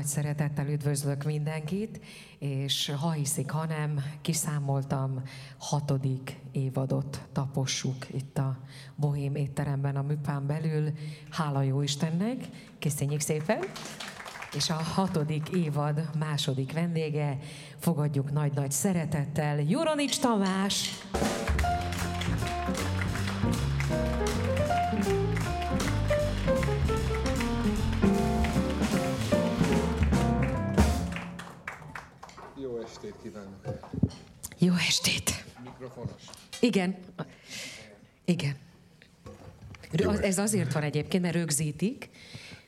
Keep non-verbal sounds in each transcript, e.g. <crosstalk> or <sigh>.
nagy szeretettel üdvözlök mindenkit, és ha hiszik, ha nem, kiszámoltam hatodik évadot tapossuk itt a Bohém étteremben a Műpán belül. Hála jó Istennek, köszönjük szépen! És a hatodik évad második vendége, fogadjuk nagy-nagy szeretettel, Juronics Tamás! Estét kívánok! Jó estét! Mikrofonos? Igen. Igen. Jó. Ez azért van egyébként, mert rögzítik,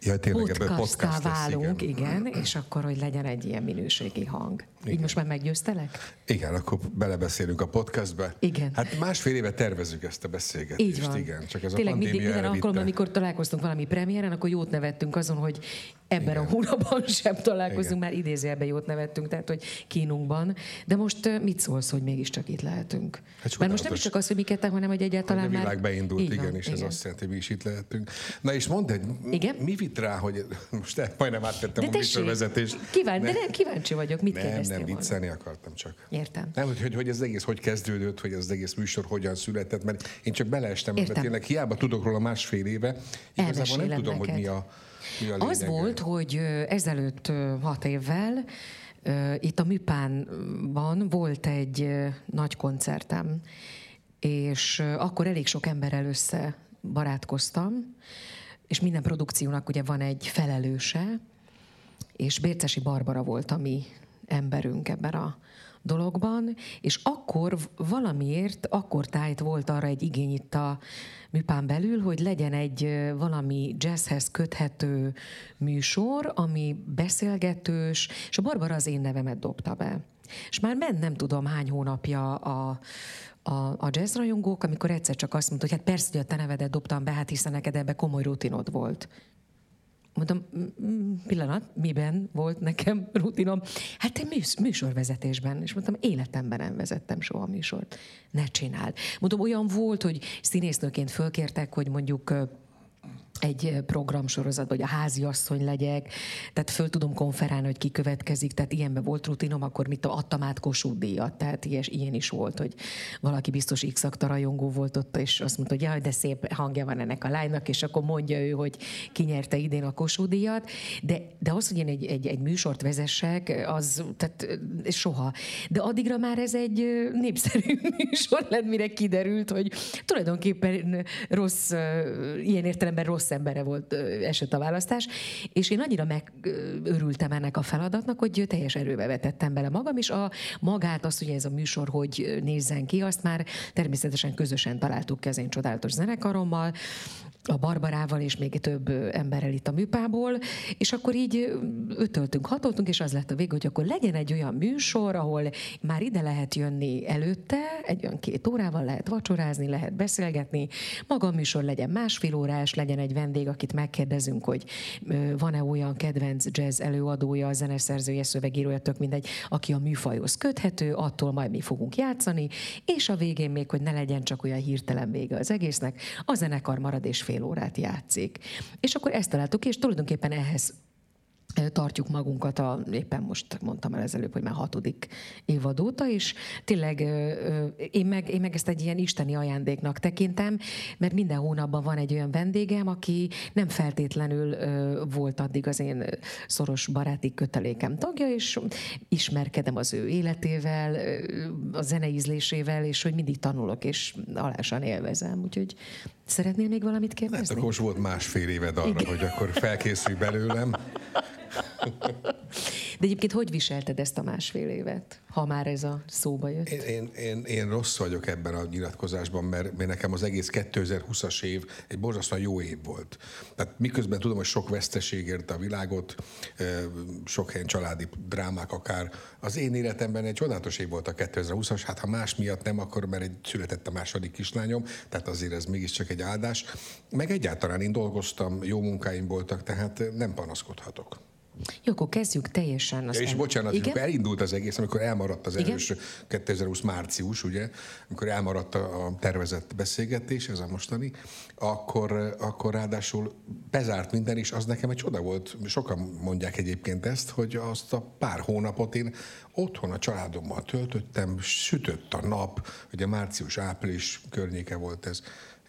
Ja, tényleg ebből podcast válunk, igen. igen, és akkor, hogy legyen egy ilyen minőségi hang. Igen. Így most már meggyőztelek? Igen, akkor belebeszélünk a podcastbe. Igen. Hát másfél éve tervezünk ezt a beszélgetést. Így van. Igen, csak ez Tényleg a mindig, minden alkalommal, amikor találkoztunk valami premiéren, akkor jót nevettünk azon, hogy ebben Igen. a hónapban <laughs> sem találkozunk, Igen. már idézőjelben jót nevettünk, tehát hogy kínunkban. De most mit szólsz, hogy mégiscsak itt lehetünk? Hát Mert most nem csak az, hogy mi ketten, hanem hogy egyáltalán hogy a világ már... beindult, igen, van, és igen. ez azt jelenti, hogy mi is itt lehetünk. Na és mondd egy, igen? mi vitt rá, hogy <laughs> most majdnem áttettem de a műsorvezetést. Kíván, de nem, kíváncsi vagyok, mit nem, kérdeztél Nem, viccelni akartam csak. Értem. Nem, hogy, hogy, hogy ez egész hogy kezdődött, hogy ez az egész műsor hogyan született, mert én csak beleestem, mert tényleg hiába tudok róla másfél éve, igazából nem tudom, neked. hogy mi a, mi a Az volt, hogy ezelőtt hat évvel itt a Műpánban volt egy nagy koncertem, és akkor elég sok emberrel össze barátkoztam, és minden produkciónak ugye van egy felelőse, és Bércesi Barbara volt a mi emberünk ebben a dologban, és akkor valamiért, akkor tájt volt arra egy igény itt a műpán belül, hogy legyen egy valami jazzhez köthető műsor, ami beszélgetős, és a Barbara az én nevemet dobta be. És már ment nem tudom hány hónapja a, a, a jazzrajongók, amikor egyszer csak azt mondta, hogy hát persze, hogy a te nevedet dobtam be, hát hiszen neked ebbe komoly rutinod volt. Mondom, pillanat, miben volt nekem rutinom? Hát műs, műsorvezetésben. És mondtam, életemben nem vezettem soha műsort. Ne csinál. Mondom, olyan volt, hogy színésznőként fölkértek, hogy mondjuk egy programsorozat, vagy a házi asszony legyek, tehát föl tudom konferálni, hogy ki következik, tehát ilyenben volt rutinom, akkor mit adtam át Kossuth díjat, tehát ilyes, ilyen is volt, hogy valaki biztos x rajongó volt ott, és azt mondta, hogy jaj, de szép hangja van ennek a lánynak, és akkor mondja ő, hogy ki nyerte idén a Kossuth díjat, de, de az, hogy én egy, egy, egy műsort vezessek, az tehát soha. De addigra már ez egy népszerű <laughs> műsor lett, mire kiderült, hogy tulajdonképpen rossz, ilyen értelemben rossz embere volt esett a választás, és én annyira megörültem ennek a feladatnak, hogy teljes erőbe vetettem bele magam, és a magát, azt, hogy ez a műsor hogy nézzen ki, azt már természetesen közösen találtuk ki az csodálatos zenekarommal, a Barbarával és még több emberrel itt a műpából, és akkor így ötöltünk, hatoltunk, és az lett a vég, hogy akkor legyen egy olyan műsor, ahol már ide lehet jönni előtte, egy olyan két órával lehet vacsorázni, lehet beszélgetni, maga a műsor legyen másfél órás, legyen egy vendég, akit megkérdezünk, hogy van-e olyan kedvenc jazz előadója, zeneszerzője, szövegírója, tök mindegy, aki a műfajhoz köthető, attól majd mi fogunk játszani, és a végén még, hogy ne legyen csak olyan hirtelen vége az egésznek, a zenekar marad és fél órát játszik. És akkor ezt találtuk, és tulajdonképpen ehhez tartjuk magunkat, a, éppen most mondtam el ezelőbb, hogy már hatodik évad óta, és tényleg én meg, én meg ezt egy ilyen isteni ajándéknak tekintem, mert minden hónapban van egy olyan vendégem, aki nem feltétlenül volt addig az én szoros baráti kötelékem tagja, és ismerkedem az ő életével, a zeneízlésével, és hogy mindig tanulok, és alásan élvezem. Úgyhogy szeretnél még valamit kérdezni? Hát akkor volt másfél éved arra, Igen. hogy akkor felkészülj belőlem. De egyébként hogy viselted ezt a másfél évet, ha már ez a szóba jött? Én, én, én, én rossz vagyok ebben a nyilatkozásban, mert, mert nekem az egész 2020-as év egy borzasztóan jó év volt. Tehát miközben tudom, hogy sok veszteség érte a világot, sok helyen családi drámák akár, az én életemben egy csodálatos év volt a 2020-as, hát ha más miatt nem, akkor mert egy született a második kislányom, tehát azért ez mégiscsak egy áldás. Meg egyáltalán én dolgoztam, jó munkáim voltak, tehát nem panaszkodhatok. Jó, akkor kezdjük teljesen. Ja, és bocsánat, Igen? amikor elindult az egész, amikor elmaradt az Igen? első 2020 március, ugye, amikor elmaradt a tervezett beszélgetés, ez a mostani, akkor, akkor ráadásul bezárt minden, és az nekem egy csoda volt. Sokan mondják egyébként ezt, hogy azt a pár hónapot én otthon a családommal töltöttem, sütött a nap, ugye március-április környéke volt ez,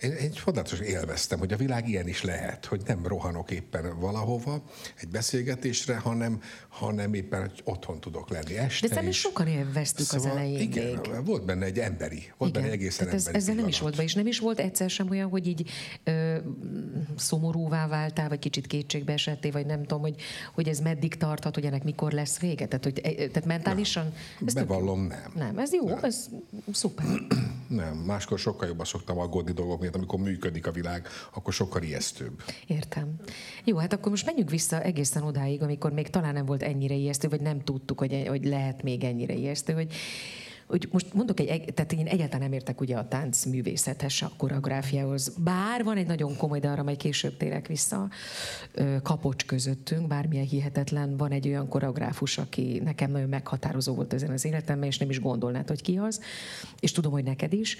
én, én csodálatosan élveztem, hogy a világ ilyen is lehet, hogy nem rohanok éppen valahova egy beszélgetésre, hanem, hanem éppen otthon tudok lenni este De szerintem sokan élveztük szóval, az elején igen, még. volt benne egy emberi, volt igen. benne egészen Tehát ez, emberi Ezzel nem is volt be, és nem is volt egyszer sem olyan, hogy így ö, szomorúvá váltál, vagy kicsit kétségbe esettél, vagy nem tudom, hogy, hogy ez meddig tarthat, hogy ennek mikor lesz vége. Tehát, hogy, e, tehát mentálisan... Nem. Bevallom, nem. Nem, ez jó, nem. ez szuper. Nem, máskor sokkal jobban szoktam aggódni dolgok miatt, amikor működik a világ, akkor sokkal ijesztőbb. Értem. Jó, hát akkor most menjünk vissza egészen odáig, amikor még talán nem volt ennyire ijesztő, vagy nem tudtuk, hogy, hogy lehet még ennyire ijesztő, hogy hogy most mondok egy, tehát én egyáltalán nem értek ugye a táncművészethez, a koreográfiához. Bár van egy nagyon komoly, de arra majd később térek vissza, kapocs közöttünk, bármilyen hihetetlen, van egy olyan koreográfus, aki nekem nagyon meghatározó volt ezen az életemben, és nem is gondolnád, hogy ki az, és tudom, hogy neked is.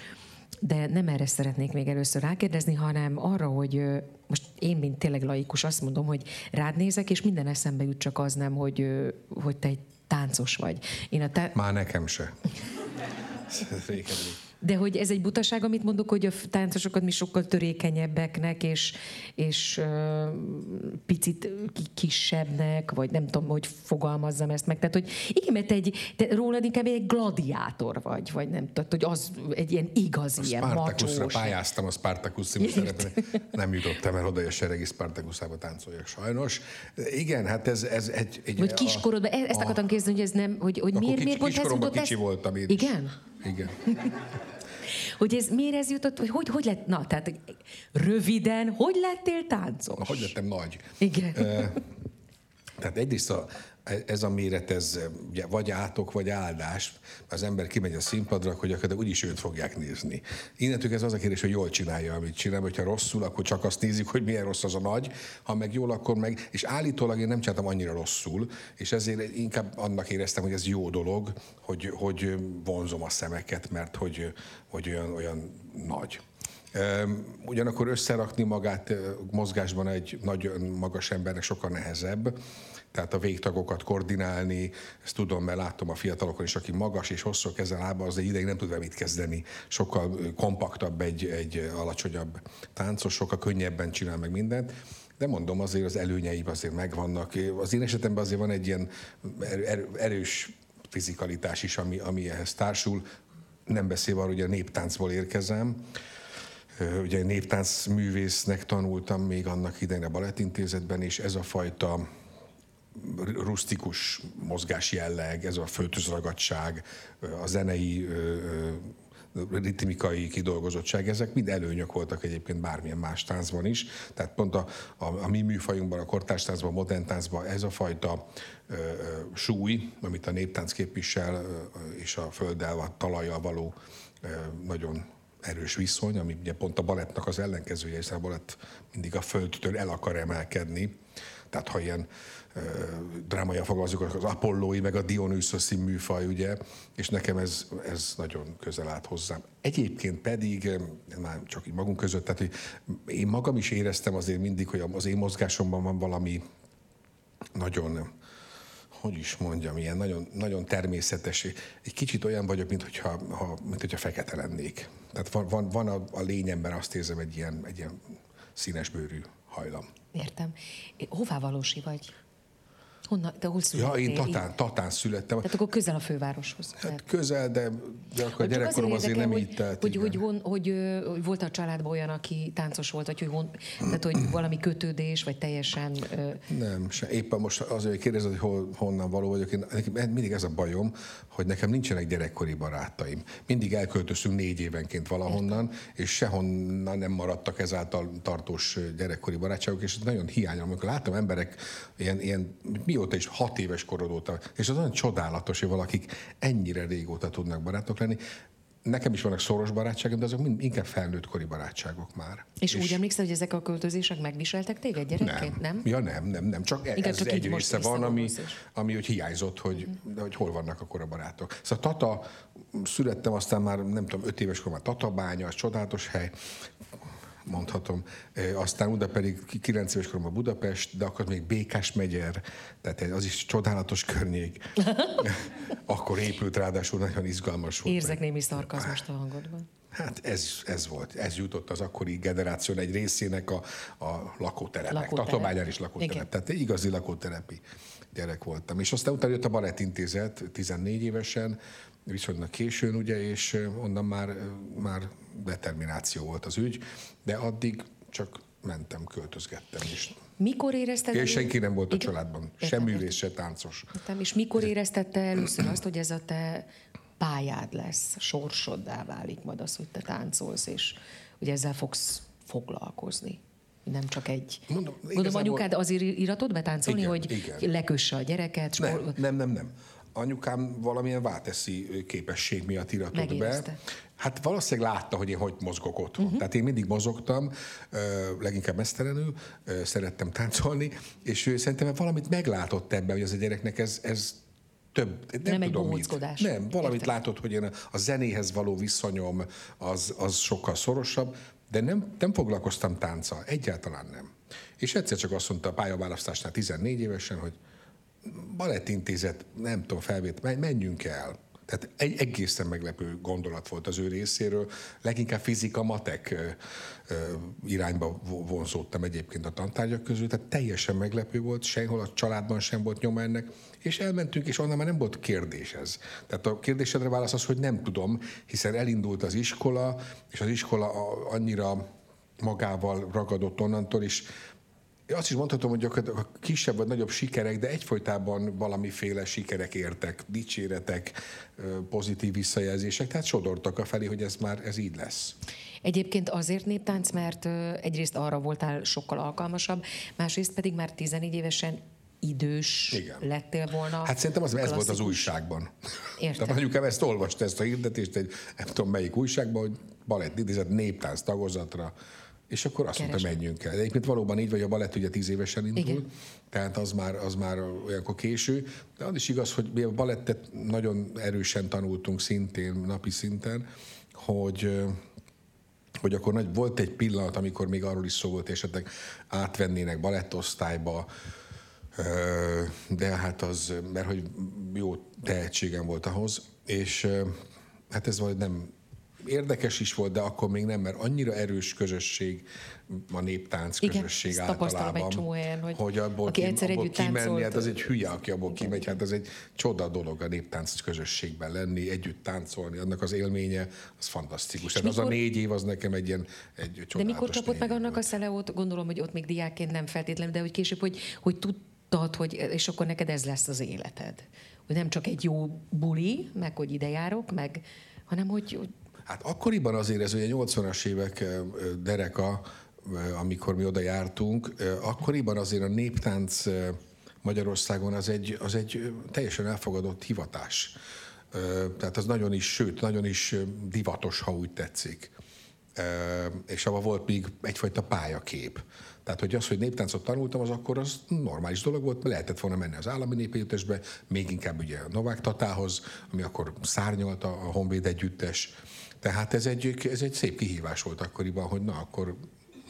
De nem erre szeretnék még először rákérdezni, hanem arra, hogy most én, mint tényleg laikus, azt mondom, hogy rád nézek, és minden eszembe jut csak az nem, hogy, hogy te egy táncos vagy. Én a te... Már nekem se. <laughs> De hogy ez egy butaság, amit mondok, hogy a táncosokat mi sokkal törékenyebbeknek, és, és uh, picit kisebbnek, vagy nem tudom, hogy fogalmazzam ezt meg. Tehát, hogy igen, mert egy, te rólad inkább egy gladiátor vagy, vagy nem tudom, hogy az egy ilyen igazi, a ilyen macsós. pályáztam a Spartacus című. Nem jutottam el oda, hogy a seregi Spartacusába táncoljak sajnos. Igen, hát ez, ez egy... egy vagy kiskorodban, e- ezt akartam kérdezni, hogy ez nem, hogy, hogy miért, kicsi, miért pont ez jutott kicsi ezt? voltam én Igen? Igen. hogy ez miért ez jutott, hogy hogy, hogy lett, na, tehát röviden, hogy lettél táncos? Na, hogy lettem nagy? Igen. tehát egyrészt a, ez a méret, ez ugye, vagy átok, vagy áldás. Az ember kimegy a színpadra, akkor úgyis őt fogják nézni. Innentől ez az a kérdés, hogy jól csinálja, amit csinál, hogyha rosszul, akkor csak azt nézik, hogy milyen rossz az a nagy, ha meg jól, akkor meg, és állítólag én nem csináltam annyira rosszul, és ezért inkább annak éreztem, hogy ez jó dolog, hogy, hogy vonzom a szemeket, mert hogy, hogy olyan, olyan nagy. Ugyanakkor összerakni magát mozgásban egy nagyon magas embernek sokkal nehezebb, tehát a végtagokat koordinálni, ezt tudom, mert látom a fiatalokon is, aki magas és hosszú kezel lába, az egy ideig nem tud mit kezdeni. Sokkal kompaktabb egy, egy alacsonyabb táncos, sokkal könnyebben csinál meg mindent. De mondom, azért az előnyei azért megvannak. Az én esetemben azért van egy ilyen erős fizikalitás is, ami, ami ehhez társul. Nem beszélve arról, hogy a néptáncból érkezem, Ugye néptánc művésznek tanultam még annak idején a Balettintézetben, és ez a fajta rustikus mozgás jelleg, ez a föltözragadság, a zenei ritmikai kidolgozottság, ezek mind előnyök voltak egyébként bármilyen más táncban is. Tehát pont a, a, a mi műfajunkban, a kortárs táncban, a modern táncban ez a fajta ö, ö, súly, amit a néptánc képvisel, ö, és a földdel, a talajjal való ö, nagyon erős viszony, ami ugye pont a balettnak az ellenkezője, hiszen a balett mindig a földtől el akar emelkedni. Tehát ha ilyen drámaian fogalmazunk, az Apollói, meg a Dionysos műfaj, ugye, és nekem ez, ez nagyon közel állt hozzám. Egyébként pedig, már csak így magunk között, tehát hogy én magam is éreztem azért mindig, hogy az én mozgásomban van valami nagyon, hogy is mondjam, ilyen nagyon, nagyon természetes. Egy kicsit olyan vagyok, mint hogyha, ha, mint hogyha fekete lennék. Tehát van, van, van a, a lényemben azt érzem egy ilyen, egy ilyen színesbőrű hajlam. Értem. Hová valósi vagy? Honnan, te hol születtél? Ja, én Tatán, Tatán születtem. Tehát akkor közel a fővároshoz. Hát közel, de, de akkor a gyerekkorom azért, azért nem hogy, így telt. Hogy, hogy, hogy, hogy, hogy, volt a családban olyan, aki táncos volt, vagy hogy, hon, tehát, hogy valami kötődés, vagy teljesen... Nem, se. Éppen most azért, hogy kérdezed, hogy hol, honnan való vagyok, én, mindig ez a bajom, hogy nekem nincsenek gyerekkori barátaim. Mindig elköltöztünk négy évenként valahonnan, és sehonnan nem maradtak ezáltal tartós gyerekkori barátságok, és ez nagyon hiányom. Amikor látom emberek ilyen, ilyen mióta is, hat éves korod óta, és az olyan csodálatos, hogy valakik ennyire régóta tudnak barátok lenni. nekem is vannak szoros barátságom, de azok mind, inkább felnőttkori barátságok már. És, és úgy emlékszel, hogy ezek a költözések megviseltek téged gyerekként, nem? nem? Ja nem, nem, nem, csak Inkább ez csak egy része van, ami, ami hogy hiányzott, hogy, uh-huh. hogy hol vannak akkor a barátok. Szóval Tata, születtem aztán már, nem tudom, öt éves korban Tatabánya, az csodálatos hely, mondhatom. Aztán oda pedig 9 éves koromban Budapest, de akkor még Békás megyer, tehát az is csodálatos környék. <laughs> akkor épült ráadásul nagyon izgalmas volt. Érzek némi szarkazmust a hangodban. Hát ez, ez volt, ez jutott az akkori generáció egy részének a, a lakóterepek. Lakóterep. Tatabányán is lakóterep. Igen. Tehát igazi lakóterepi gyerek voltam. És aztán utána jött a Balettintézet 14 évesen, viszonylag későn, ugye, és onnan már, már determináció volt az ügy, de addig csak mentem, költözgettem is. Mikor érezted? És senki nem volt a Igen? családban, sem művész, se táncos. Értem, és mikor éreztette először azt, hogy ez a te pályád lesz, sorsoddá válik majd az, hogy te táncolsz, és hogy ezzel fogsz foglalkozni? Nem csak egy... Mondom, Gondolom, anyukád azért iratod betáncolni, igen, hogy igen. lekösse a gyereket? Nem, nem, nem, nem anyukám valamilyen válteszi képesség miatt iratott Megérezte. be. Hát valószínűleg látta, hogy én hogy mozgok otthon. Uh-huh. Tehát én mindig mozogtam, leginkább mesztelenül, szerettem táncolni, és ő szerintem valamit meglátott ebben, hogy az a gyereknek ez, ez több, nem, nem tudom egy mit. Nem, valamit Értem. látott, hogy én a zenéhez való viszonyom az, az sokkal szorosabb, de nem, nem foglalkoztam tánccal, egyáltalán nem. És egyszer csak azt mondta a pályaválasztásnál 14 évesen, hogy balettintézet, nem tudom, felvét, menjünk el. Tehát egy egészen meglepő gondolat volt az ő részéről. Leginkább fizika, matek irányba vonzódtam egyébként a tantárgyak közül, tehát teljesen meglepő volt, sehol a családban sem volt nyoma ennek, és elmentünk, és onnan már nem volt kérdés ez. Tehát a kérdésedre válasz az, hogy nem tudom, hiszen elindult az iskola, és az iskola annyira magával ragadott onnantól, és azt is mondhatom, hogy gyakorlatilag a kisebb vagy nagyobb sikerek, de egyfolytában valamiféle sikerek értek, dicséretek, pozitív visszajelzések, tehát sodortak a felé, hogy ez már ez így lesz. Egyébként azért néptánc, mert egyrészt arra voltál sokkal alkalmasabb, másrészt pedig már 14 évesen idős Igen. lettél volna. Hát szerintem az, ez volt az újságban. Értem. Tehát anyukám ezt olvasta, ezt a hirdetést, egy nem tudom melyik újságban, hogy balett idézett néptánc tagozatra és akkor azt Keresem. mondta, menjünk el. De egyébként valóban így vagy, a balett ugye tíz évesen indult, Igen. tehát az már, az már olyankor késő. De az is igaz, hogy mi a balettet nagyon erősen tanultunk szintén, napi szinten, hogy hogy akkor nagy, volt egy pillanat, amikor még arról is szó volt, esetleg átvennének balettosztályba, de hát az, mert hogy jó tehetségem volt ahhoz, és hát ez vagy nem érdekes is volt, de akkor még nem, mert annyira erős közösség a néptánc Igen, közösség általában. egy csomó hogy, hogy abból, aki ki, egyszer abból kimenni, táncolt. hát az egy hülye, aki abból Igen. kimegy, hát az egy csoda dolog a néptánc közösségben lenni, együtt táncolni, annak az élménye, az fantasztikus. Tehát mikor, az a négy év az nekem egy ilyen egy De mikor csapott meg annak volt. a szeleót, gondolom, hogy ott még diákként nem feltétlenül, de hogy később, hogy, hogy tudtad, hogy, és akkor neked ez lesz az életed. Hogy nem csak egy jó buli, meg hogy ide járok, meg, hanem hogy Hát akkoriban azért ez ugye 80-as évek dereka, amikor mi oda jártunk, akkoriban azért a néptánc Magyarországon az egy, az egy teljesen elfogadott hivatás. Tehát az nagyon is, sőt, nagyon is divatos, ha úgy tetszik. És abban volt még egyfajta pályakép. Tehát, hogy az, hogy néptáncot tanultam, az akkor az normális dolog volt, lehetett volna menni az állami népegyüttesbe, még inkább ugye a Novák Tatához, ami akkor szárnyalt a Honvéd együttes, tehát ez egy, ez egy szép kihívás volt akkoriban, hogy na, akkor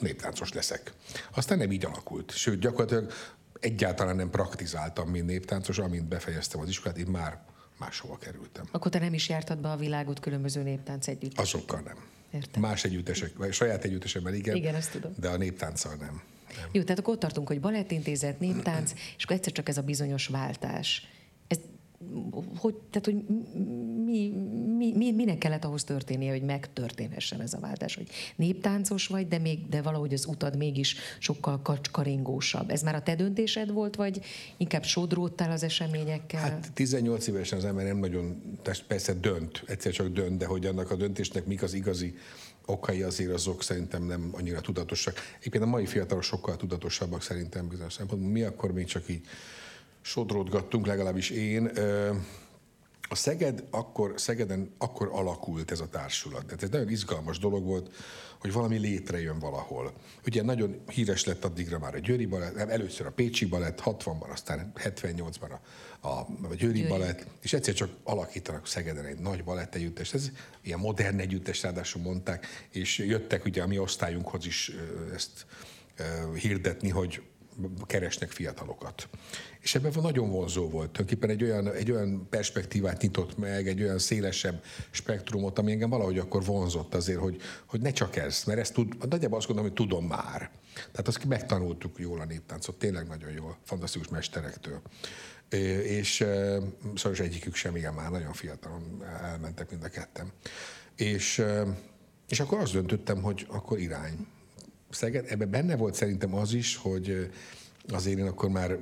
néptáncos leszek. Aztán nem így alakult. Sőt, gyakorlatilag egyáltalán nem praktizáltam, mint néptáncos, amint befejeztem az iskolát, én már máshova kerültem. Akkor te nem is jártad be a világot különböző néptánc együttesekkel? Azokkal nem. Értem. Más együttesek, vagy saját együttesemmel igen, igen ezt tudom. de a néptánccal nem. nem. Jó, tehát akkor ott tartunk, hogy balettintézet, néptánc, és akkor egyszer csak ez a bizonyos váltás hogy, tehát, hogy mi, mi, mi, minek kellett ahhoz történnie, hogy megtörténhessen ez a váltás, hogy néptáncos vagy, de, még, de valahogy az utad mégis sokkal kacskaringósabb. Ez már a te döntésed volt, vagy inkább sodródtál az eseményekkel? Hát 18 évesen az ember nem nagyon, persze dönt, egyszer csak dönt, de hogy annak a döntésnek mik az igazi okai azért azok szerintem nem annyira tudatosak. Éppen a mai fiatalok sokkal tudatosabbak szerintem bizonyos szempontból. Mi akkor még csak így sodródgattunk, legalábbis én. a Szeged akkor, Szegeden akkor alakult ez a társulat. Tehát ez nagyon izgalmas dolog volt, hogy valami létrejön valahol. Ugye nagyon híres lett addigra már a Győri Balett, nem, először a Pécsi Balett, 60-ban, aztán 78-ban a, a, a Győri Győri. Balett, és egyszer csak alakítanak Szegeden egy nagy balett együttes. Ez ilyen modern együttes, ráadásul mondták, és jöttek ugye a mi osztályunkhoz is ezt hirdetni, hogy keresnek fiatalokat. És ebben nagyon vonzó volt. Tulajdonképpen egy olyan, egy olyan perspektívát nyitott meg, egy olyan szélesebb spektrumot, ami engem valahogy akkor vonzott azért, hogy, hogy ne csak ez, mert ezt tud, nagyjából azt gondolom, hogy tudom már. Tehát azt megtanultuk jól a néptáncot, tényleg nagyon jól, fantasztikus mesterektől. És szóval egyikük sem, igen, már nagyon fiatalon elmentek mind a kettem. És, és akkor azt döntöttem, hogy akkor irány. Szeged, ebben benne volt szerintem az is, hogy azért én akkor már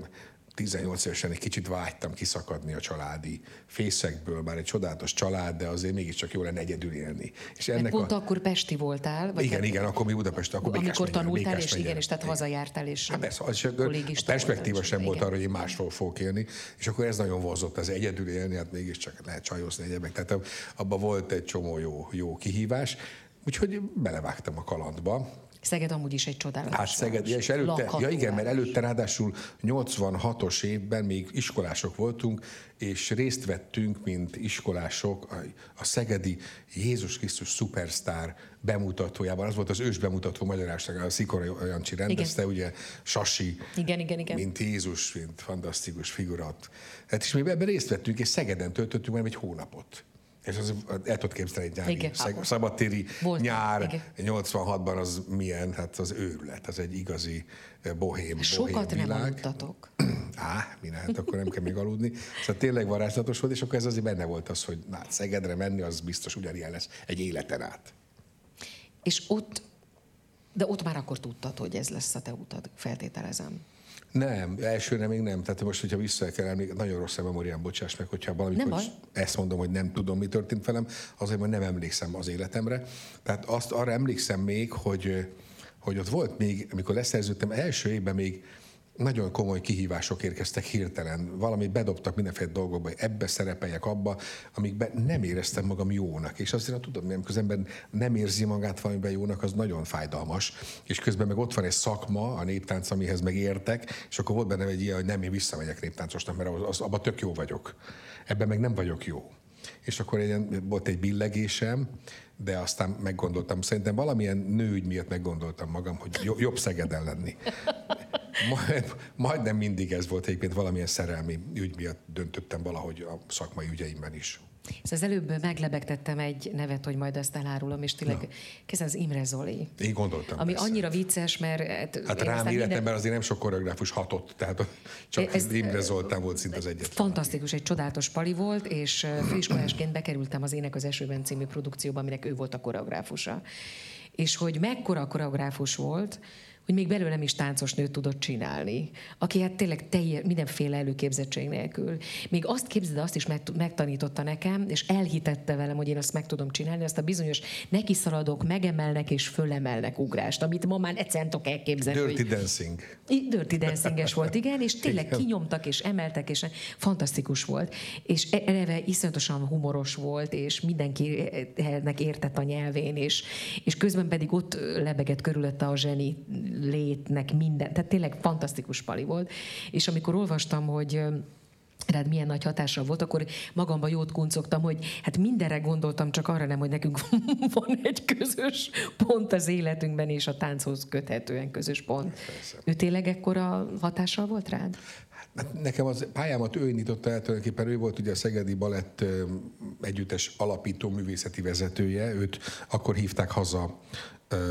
18 évesen egy kicsit vágytam kiszakadni a családi fészekből, bár egy csodálatos család, de azért mégiscsak jó lenne egyedül élni. És ennek pont a... akkor Pesti voltál? Vagy igen, hát, igen, akkor mi Budapest, akkor Amikor megyen, tanultál, és igen, és tehát hazajártál, és hát persze, az, a perspektíva sem volt arra, hogy én másról fogok élni, és akkor ez nagyon vonzott, az egyedül élni, hát mégiscsak lehet csajozni egyebek. Tehát abban volt egy csomó jó, jó kihívás, úgyhogy belevágtam a kalandba, Szeged amúgy is egy csodálatos Hát Szeged, és előtte, ja igen, mert előtte ráadásul 86-os évben még iskolások voltunk, és részt vettünk, mint iskolások a, a Szegedi Jézus Krisztus Superstar bemutatójában. Az volt az ős bemutató Magyarország, a Szikora Jancsi rendezte, igen. ugye Sasi, igen, igen, igen. mint Jézus, mint fantasztikus figurat. Hát és mi ebben részt vettünk, és Szegeden töltöttünk már egy hónapot. És az, el tudod képzelni egy nyári, igen. szabadtéri Volt, nyár igen. 86-ban az milyen, hát az őrület, az egy igazi eh, bohém, Sokat bohém világ. nem aludtatok. <clears throat> Á, mi lehet, akkor nem kell még aludni. Szóval tényleg varázslatos volt, és akkor ez azért benne volt az, hogy na, hát Szegedre menni, az biztos ugyanilyen lesz egy életen át. És ott, de ott már akkor tudtad, hogy ez lesz a te utad, feltételezem. Nem, elsőre még nem. Tehát most, hogyha vissza kell emlékezni, nagyon rossz a memóriám, bocsáss meg, hogyha valamikor ezt mondom, hogy nem tudom, mi történt velem, azért, mert nem emlékszem az életemre. Tehát azt arra emlékszem még, hogy, hogy ott volt még, amikor leszerződtem, első évben még nagyon komoly kihívások érkeztek hirtelen. Valami bedobtak mindenféle dolgokba, hogy ebbe szerepeljek, abba, amikben nem éreztem magam jónak. És azért tudod, amikor az ember nem érzi magát valamiben jónak, az nagyon fájdalmas. És közben meg ott van egy szakma, a néptánc, amihez meg értek, és akkor volt benne egy ilyen, hogy nem, én visszamegyek néptáncosnak, mert az, az, abban tök jó vagyok. Ebben meg nem vagyok jó. És akkor egy, volt egy billegésem, de aztán meggondoltam, szerintem valamilyen nőügy miatt meggondoltam magam, hogy jobb Szegeden lenni. Majd, majdnem mindig ez volt egyébként valamilyen szerelmi ügy miatt döntöttem valahogy a szakmai ügyeimben is. Ez az előbb meglebegtettem egy nevet, hogy majd ezt elárulom, és tényleg kezd az Imre Zoli. Én gondoltam. Ami persze. annyira vicces, mert... Hát, hát rám életemben minden... azért nem sok koreográfus hatott, tehát csak ez, Imre Zoltán volt szinte az egyetlen. Fantasztikus, egy csodálatos pali volt, és főiskolásként bekerültem az Ének az esőben című produkcióba, aminek ő volt a koreográfusa. És hogy mekkora koreográfus volt, hogy még belőlem is táncos nőt tudott csinálni, aki hát tényleg teljes, mindenféle előképzettség nélkül. Még azt képzeld, azt is megtanította nekem, és elhitette velem, hogy én azt meg tudom csinálni, azt a bizonyos neki szaladok, megemelnek és fölemelnek ugrást, amit ma már egyszerűen tudok elképzelni. Dirty hogy... dancing. Dirty dancinges volt, igen, és <laughs> tényleg igen. kinyomtak és emeltek, és fantasztikus volt. És e- eleve iszonyatosan humoros volt, és mindenkinek értett a nyelvén, és, és közben pedig ott lebegett körülötte a zseni létnek minden, tehát tényleg fantasztikus pali volt. És amikor olvastam, hogy rád milyen nagy hatással volt, akkor magamban jót kuncogtam, hogy hát mindenre gondoltam, csak arra nem, hogy nekünk <laughs> van egy közös pont az életünkben, és a tánchoz köthetően közös pont. Persze. Ő tényleg ekkora hatással volt rád? Hát nekem az pályámat ő indította el, tulajdonképpen ő volt ugye a Szegedi Balett együttes alapító művészeti vezetője, őt akkor hívták haza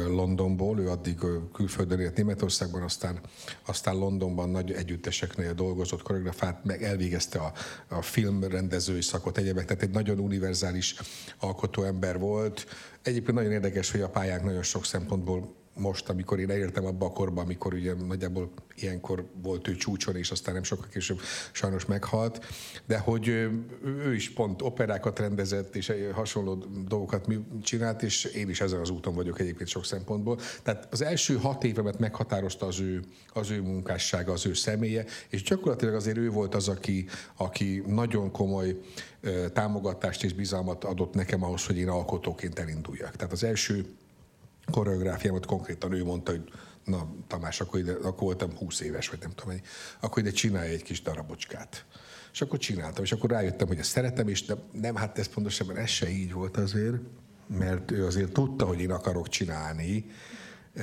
Londonból, ő addig külföldön élt Németországban, aztán, aztán Londonban nagy együtteseknél dolgozott, koreografát, meg elvégezte a, a filmrendezői szakot, egyebek, tehát egy nagyon univerzális alkotó ember volt. Egyébként nagyon érdekes, hogy a pályánk nagyon sok szempontból most, amikor én elértem abba a korba, amikor ugye nagyjából ilyenkor volt ő csúcson, és aztán nem sokkal később sajnos meghalt, de hogy ő is pont operákat rendezett, és hasonló dolgokat csinált, és én is ezen az úton vagyok egyébként sok szempontból. Tehát az első hat évemet meghatározta az ő, az ő munkássága, az ő személye, és gyakorlatilag azért ő volt az, aki, aki nagyon komoly támogatást és bizalmat adott nekem ahhoz, hogy én alkotóként elinduljak. Tehát az első koreográfiámat konkrétan ő mondta, hogy na Tamás, akkor, ide, akkor voltam 20 éves, vagy nem tudom, akkor ide csinálj egy kis darabocskát. És akkor csináltam, és akkor rájöttem, hogy ezt szeretem, és nem, nem hát ez pontosabban ez se így volt azért, mert ő azért tudta, hogy én akarok csinálni,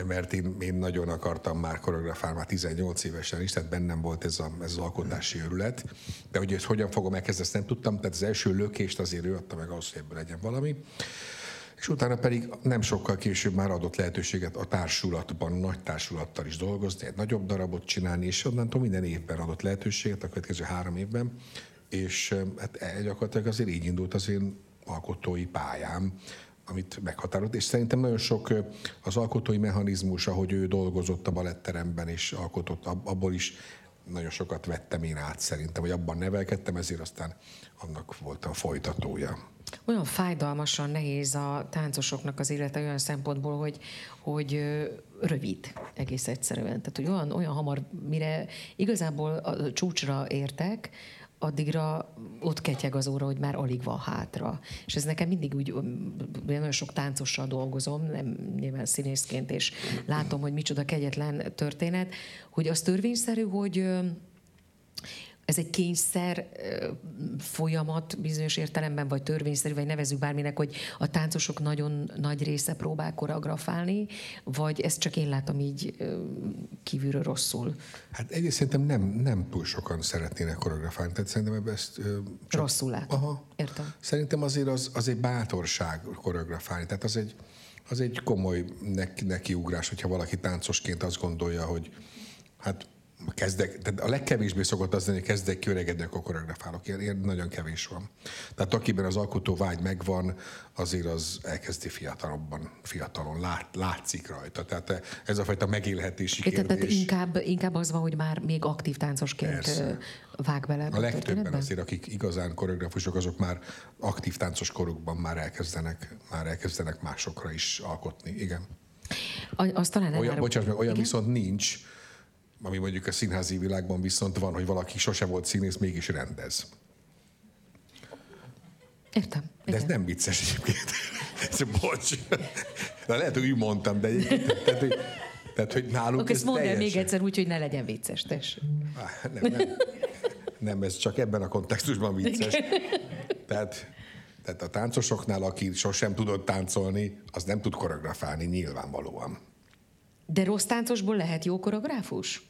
mert én, én nagyon akartam már koreografálni már 18 évesen is, tehát bennem volt ez, a, ez az alkotási őrület. De hogy ezt hogyan fogom elkezdeni, ezt nem tudtam, tehát az első lökést azért ő adta meg ahhoz, hogy ebből legyen valami és utána pedig nem sokkal később már adott lehetőséget a társulatban, nagy társulattal is dolgozni, egy nagyobb darabot csinálni, és onnantól minden évben adott lehetőséget, a következő három évben, és hát e, gyakorlatilag azért így indult az én alkotói pályám, amit meghatározott, és szerintem nagyon sok az alkotói mechanizmus, ahogy ő dolgozott a baletteremben, és alkotott, abból is nagyon sokat vettem én át szerintem, hogy abban nevelkedtem, ezért aztán annak voltam folytatója. Olyan fájdalmasan nehéz a táncosoknak az élete olyan szempontból, hogy, hogy rövid egész egyszerűen. Tehát, hogy olyan, olyan hamar, mire igazából a csúcsra értek, addigra ott ketyeg az óra, hogy már alig van hátra. És ez nekem mindig úgy, nagyon sok táncossal dolgozom, nem nyilván színészként, és látom, hogy micsoda kegyetlen történet, hogy az törvényszerű, hogy ez egy kényszer folyamat bizonyos értelemben, vagy törvényszerű, vagy nevezük bárminek, hogy a táncosok nagyon nagy része próbál koreografálni, vagy ezt csak én látom így kívülről rosszul? Hát egyrészt szerintem nem, nem túl sokan szeretnének koreografálni, tehát szerintem ezt csak... Rosszul látom. Aha. Értem. Szerintem azért az, az egy bátorság koreografálni, tehát az egy, az egy komoly neki, nekiugrás, hogyha valaki táncosként azt gondolja, hogy hát kezdek, tehát a legkevésbé szokott az lenni, hogy kezdek kiöregedni, akkor koreografálok. Ilyen, ilyen nagyon kevés van. Tehát akiben az alkotó vágy megvan, azért az elkezdi fiatalobban, fiatalon, lát, látszik rajta. Tehát ez a fajta megélhetési kérdés. Tehát inkább, inkább az van, hogy már még aktív táncosként Persze. vág bele. A legtöbben azért, akik igazán koreografusok, azok már aktív táncos korukban már elkezdenek, már elkezdenek másokra is alkotni. Igen. Azt talán olyan, bocsánat, olyan Igen? viszont nincs, ami mondjuk a színházi világban viszont van, hogy valaki sose volt színész, mégis rendez. Értem. De igen. ez nem vicces egyébként. <laughs> ez bocs. Na, lehet, hogy úgy mondtam, de tehát, hogy, tehát, hogy nálunk okay, ez mondd el még egyszer úgy, hogy ne legyen vicces, tessék. Nem, nem, nem, ez csak ebben a kontextusban vicces. Tehát, tehát a táncosoknál, aki sosem tudott táncolni, az nem tud koreografálni nyilvánvalóan. De rossz táncosból lehet jó koreográfus?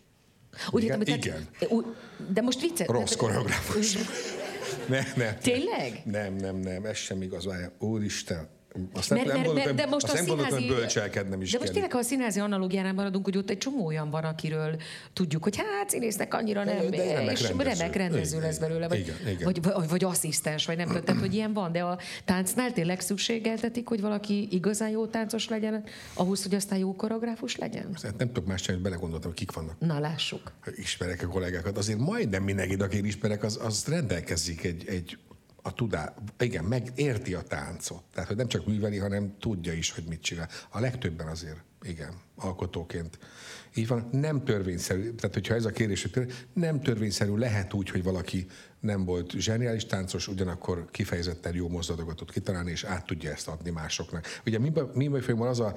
Úgy igen, értem, igen. Tehát, de most viccet. Rossz koreográfus. <laughs> ne, ne. Tényleg? Nem, nem, nem, ez sem igaz. Úristen, azt mert, nem, mert, de most azt a nem színházi, hogy bölcselkednem is De most tényleg, ha a színházi analógiánál maradunk, hogy ott egy csomó olyan van, akiről tudjuk, hogy hát színésznek annyira nem, de remek és rendező. remek rendező igen, lesz belőle, vagy, igen, igen. Vagy, vagy, vagy asszisztens, vagy nem tudom, tehát, hogy ilyen van, de a táncnál tényleg szükségeltetik, hogy valaki igazán jó táncos legyen, ahhoz, hogy aztán jó koreográfus legyen? Hát nem tudok más csinálni, belegondoltam, hogy kik vannak. Na, lássuk. Ismerek a kollégákat. Azért majdnem mindenki, akit ismerek, az, az rendelkezik egy, egy a tudá, igen, megérti a táncot. Tehát, hogy nem csak műveli, hanem tudja is, hogy mit csinál. A legtöbben azért, igen, alkotóként. Így van, nem törvényszerű, tehát hogyha ez a kérdés, hogy nem törvényszerű, lehet úgy, hogy valaki nem volt zseniális táncos, ugyanakkor kifejezetten jó mozdulatokat tud kitalálni, és át tudja ezt adni másoknak. Ugye mi, mi van az a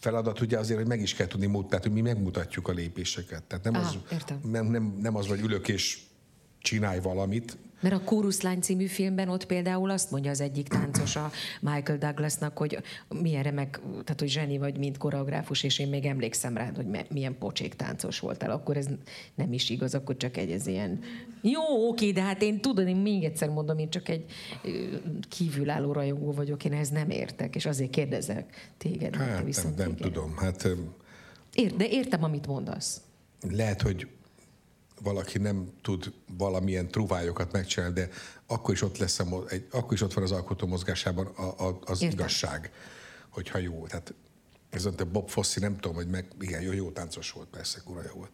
feladat ugye azért, hogy meg is kell tudni mutatni, tehát hogy mi megmutatjuk a lépéseket. Tehát nem, Aha, az, nem, nem, nem az, vagy ülök és csinálj valamit, mert a Kóruszlány című filmben ott például azt mondja az egyik táncos a Michael Douglasnak, hogy milyen remek, tehát hogy zseni vagy, mint koreográfus, és én még emlékszem rád, hogy milyen pocsék táncos voltál. Akkor ez nem is igaz, akkor csak egy ez ilyen... Jó, oké, de hát én tudom, én még egyszer mondom, én csak egy kívülálló rajongó vagyok, én ehhez nem értek, és azért kérdezek téged. Hát nem, nem tudom, hát... Ér, de értem, amit mondasz. Lehet, hogy valaki nem tud valamilyen truvályokat megcsinálni, de akkor is ott, lesz a, egy, akkor is ott van az alkotó mozgásában a, a, az Értem. igazság, hogyha jó. Tehát Ez a Bob Fosse, nem tudom, hogy meg, igen, jó, jó táncos volt, persze, kura jó volt.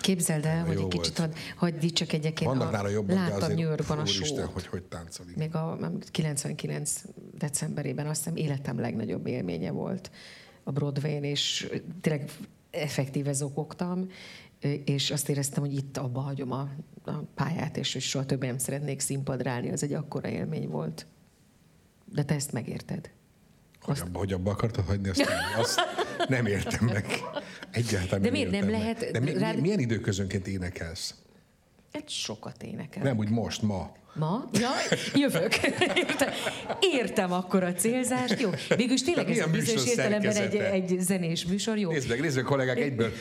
Képzeld el, hogy egy kicsit hadd hagy csak egyébként. Vannak nála jobban, láttam de azért New Yorkban a sót. hogy hogy táncolik. Még a 99 decemberében azt hiszem életem legnagyobb élménye volt a Broadway-n, és tényleg effektíve zokogtam, és azt éreztem, hogy itt abba hagyom a, a pályát, és hogy soha többé nem szeretnék színpadra állni. Ez egy akkora élmény volt. De te ezt megérted. Hogy, Azt- abba, hogy abba akartad hagyni, azt, nem- azt nem értem meg. Egyáltalán De miért nem meg. lehet De mi, mi, rád- milyen időközönként énekelsz? Egy sokat énekel. Nem úgy most, ma. Ma? Ja, jövök. Értem, értem akkor a célzást. Jó, végülis tényleg De ez a bizonyos értelemben egy, egy zenés műsor. Jó. Nézd meg, nézd meg, kollégák egyből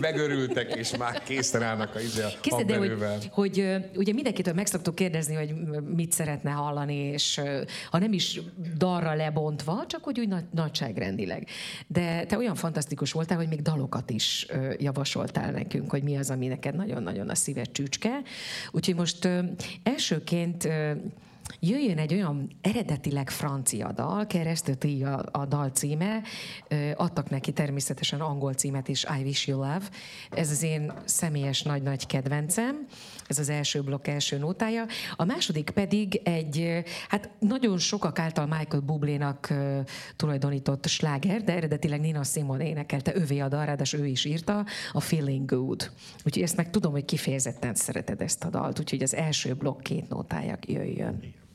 megörültek, és már készen állnak a, izé a Képzeld el, hogy, hogy ugye mindenkitől meg szoktuk kérdezni, hogy mit szeretne hallani, és ha nem is darra lebontva, csak hogy úgy nagy, nagyságrendileg. De te olyan fantasztikus voltál, hogy még dalokat is javasoltál nekünk, hogy mi az, ami neked nagyon-nagyon a szíved csücske. Úgyhogy most elsőként ö, Jöjjön egy olyan eredetileg francia dal, kereszteti a, a dal címe, adtak neki természetesen angol címet is, I Wish You Love. Ez az én személyes nagy-nagy kedvencem, ez az első blokk első nótája. A második pedig egy, hát nagyon sokak által Michael Bublénak tulajdonított sláger, de eredetileg Nina Simone énekelte, ővé a dal, ráadásul ő is írta, a Feeling Good. Úgyhogy ezt meg tudom, hogy kifejezetten szereted ezt a dalt, úgyhogy az első blokk két nótája jöjjön. Goodbye.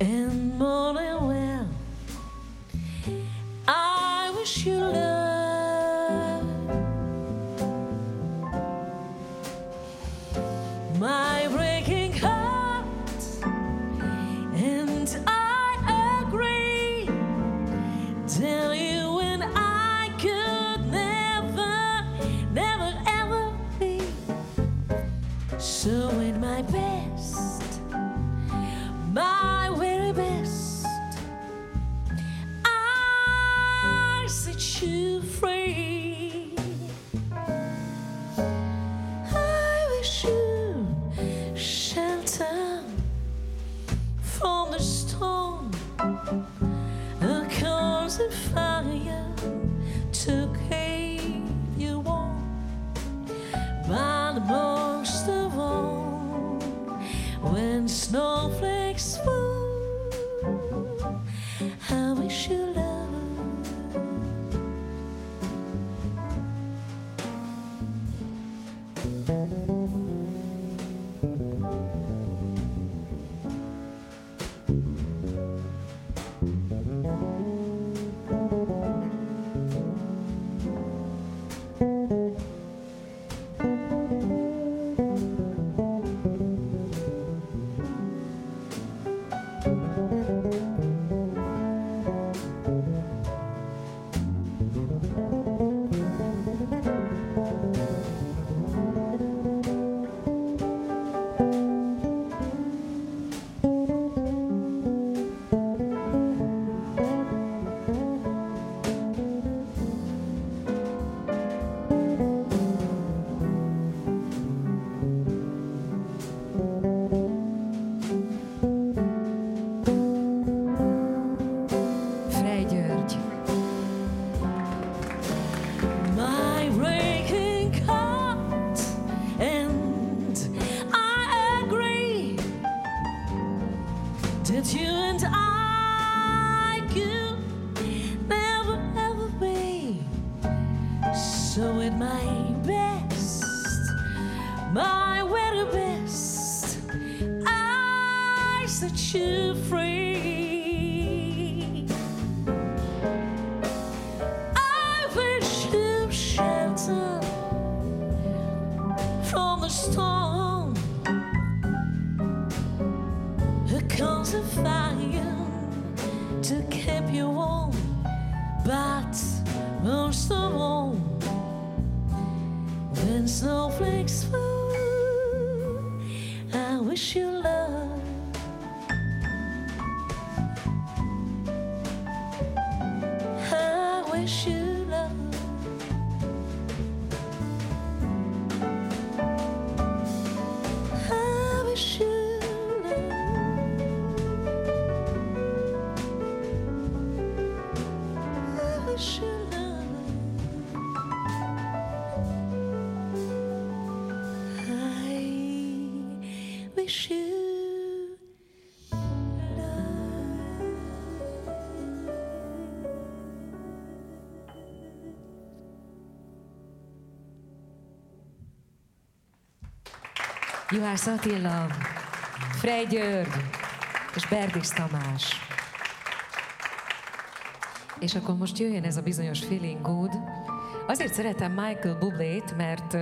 and morning but most of all, when snowflakes fall, I wish you love. Juhász Attila, Frey György és Berdis Tamás. És akkor most jöjjön ez a bizonyos Feeling Good. Azért szeretem Michael Bublé-t, mert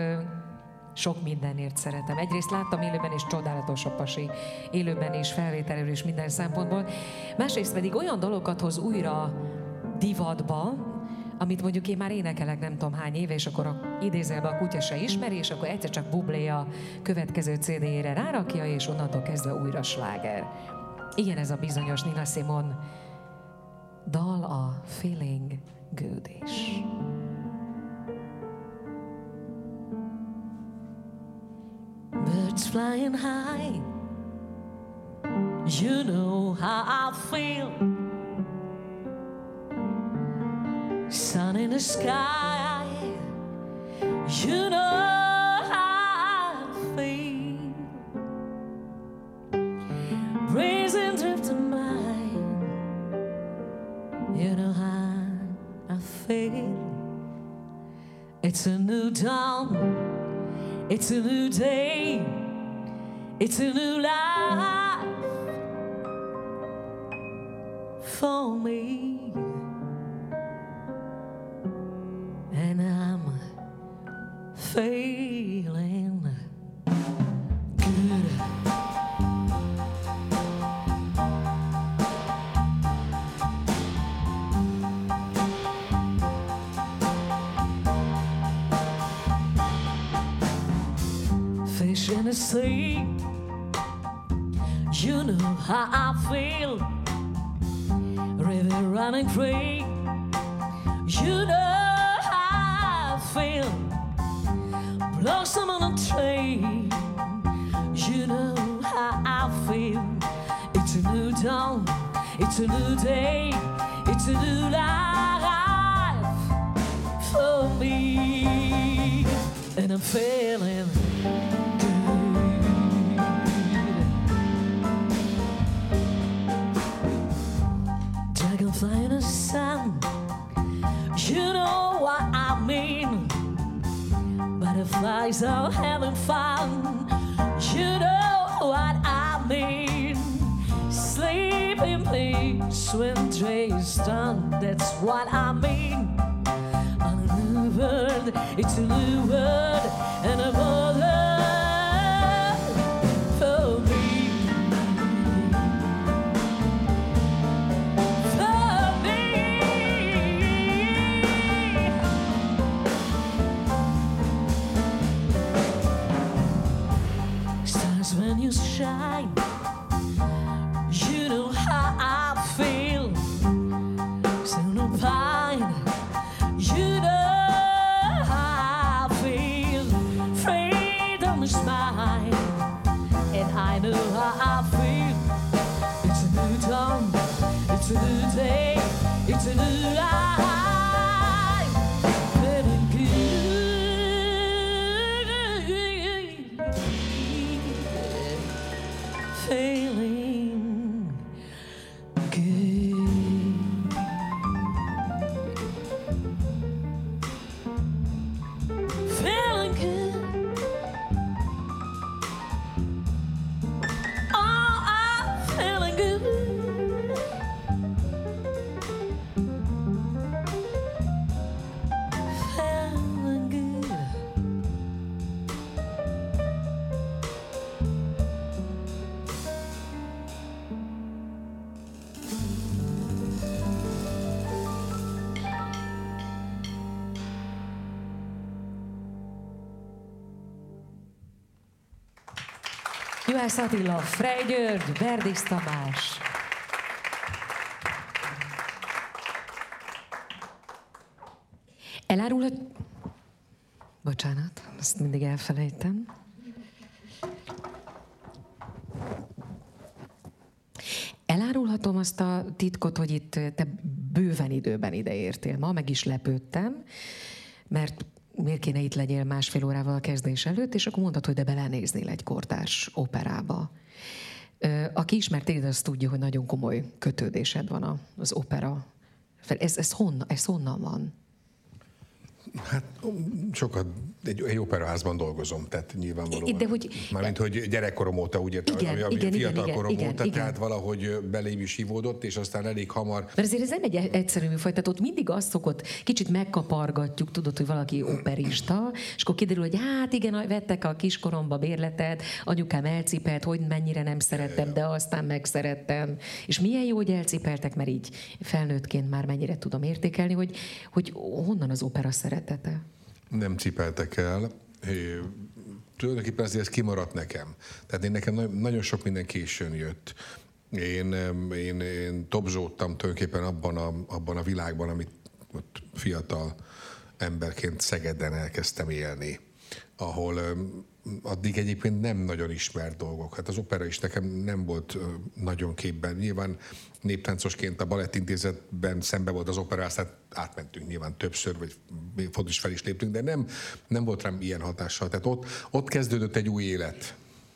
sok mindenért szeretem. Egyrészt láttam élőben, és csodálatos a pasi. Élőben is, felvételről is minden szempontból. Másrészt pedig olyan dolgokat hoz újra divatba, amit mondjuk én már énekelek nem tudom hány éve, és akkor a, idézelbe a kutya se ismeri, és akkor egyszer csak Bublé a következő CD-jére rárakja, és onnantól kezdve újra sláger. Ilyen ez a bizonyos Nina Simon dal a Feeling Good is. Birds flying high. You know how I feel. Sun in the sky. You know how I feel. Breeze and drift of mine. You know how I feel. It's a new dawn. It's a new day. It's a new life for me. Feeling good. Fish in the sea. You know how I feel. River running free. You know how I feel. Blossom on a tree. You know how I feel. It's a new dawn. It's a new day. It's a new life for me. And I'm feeling Dragonfly in the sun. You know what I mean. Butterflies are having fun. You know what I mean. Sleep in peace when day is done. That's what I mean. On a new world, it's a new world and a mother deixar. Juhász Attila, Frey György, Verdis Tamás. Elárulhat... Bocsánat, ezt mindig elfelejtem. Elárulhatom azt a titkot, hogy itt te bőven időben ideértél ma, meg is lepődtem, mert miért kéne itt legyél másfél órával a kezdés előtt, és akkor mondtad, hogy de belenéznél egy kortárs operába. Aki ismert téged, az tudja, hogy nagyon komoly kötődésed van az opera. Ez, ez, honnan, ez honnan van? Hát sokat, egy, egy operaházban dolgozom, tehát nyilvánvalóan. De hogy... Mármint, hogy gyerekkorom óta, úgy értem, igen, ami, igen, fiatal igen, korom igen, óta, igen. tehát valahogy belém is hívódott, és aztán elég hamar. Mert azért ez nem egy egyszerű műfaj, tehát ott mindig azt szokott, kicsit megkapargatjuk, tudod, hogy valaki operista, és akkor kiderül, hogy hát igen, vettek a kiskoromba bérletet, anyukám elcipelt, hogy mennyire nem szerettem, de aztán megszerettem. És milyen jó, hogy elcipeltek, mert így felnőttként már mennyire tudom értékelni, hogy, hogy honnan az opera szeretete. Nem cipeltek el. É, tulajdonképpen azért ez kimaradt nekem. Tehát én nekem nagyon sok minden későn jött. Én, én, én topzsódtam tulajdonképpen abban a, abban a világban, amit ott fiatal emberként Szegeden elkezdtem élni, ahol addig egyébként nem nagyon ismert dolgok. Hát az opera is nekem nem volt nagyon képben. Nyilván néptáncosként a Balettintézetben szembe volt az opera, aztán átmentünk nyilván többször, vagy fontos is fel is léptünk, de nem, nem volt rám ilyen hatással. Tehát ott, ott kezdődött egy új élet,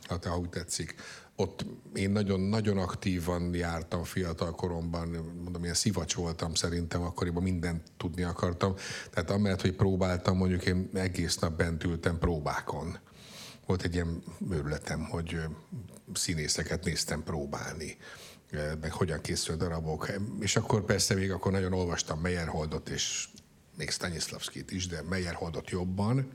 hát, ha úgy tetszik. Ott én nagyon, nagyon aktívan jártam fiatal koromban, mondom, ilyen szivacs voltam szerintem, akkoriban mindent tudni akartam. Tehát amellett, hogy próbáltam, mondjuk én egész nap bent ültem próbákon volt egy ilyen őrületem, hogy színészeket néztem próbálni meg hogyan készül darabok. És akkor persze még akkor nagyon olvastam Meyerholdot, és még Stanislavskit is, de Meyerholdot jobban.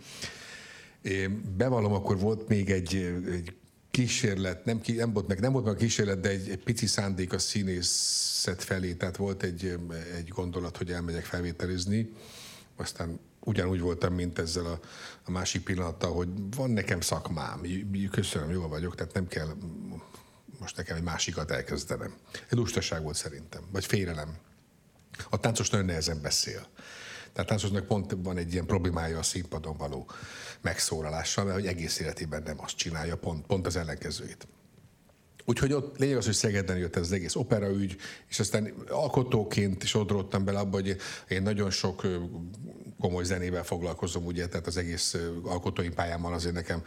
Bevallom, akkor volt még egy, egy kísérlet, nem, nem, volt meg, nem volt meg a kísérlet, de egy, egy pici szándék a színészet felé, tehát volt egy, egy gondolat, hogy elmegyek felvételizni, aztán ugyanúgy voltam, mint ezzel a, a másik pillanattal, hogy van nekem szakmám, köszönöm, jól vagyok, tehát nem kell most nekem egy másikat elkezdenem. Egy lustaság volt szerintem, vagy félelem. A táncos nagyon nehezen beszél. Tehát táncosnak pont van egy ilyen problémája a színpadon való megszólalással, mert hogy egész életében nem azt csinálja, pont, pont az ellenkezőjét. Úgyhogy ott lényeg az, hogy Szegeden jött ez az egész operaügy, és aztán alkotóként is odródtam bele abba, hogy én nagyon sok komoly zenével foglalkozom, ugye, tehát az egész alkotói pályámmal azért nekem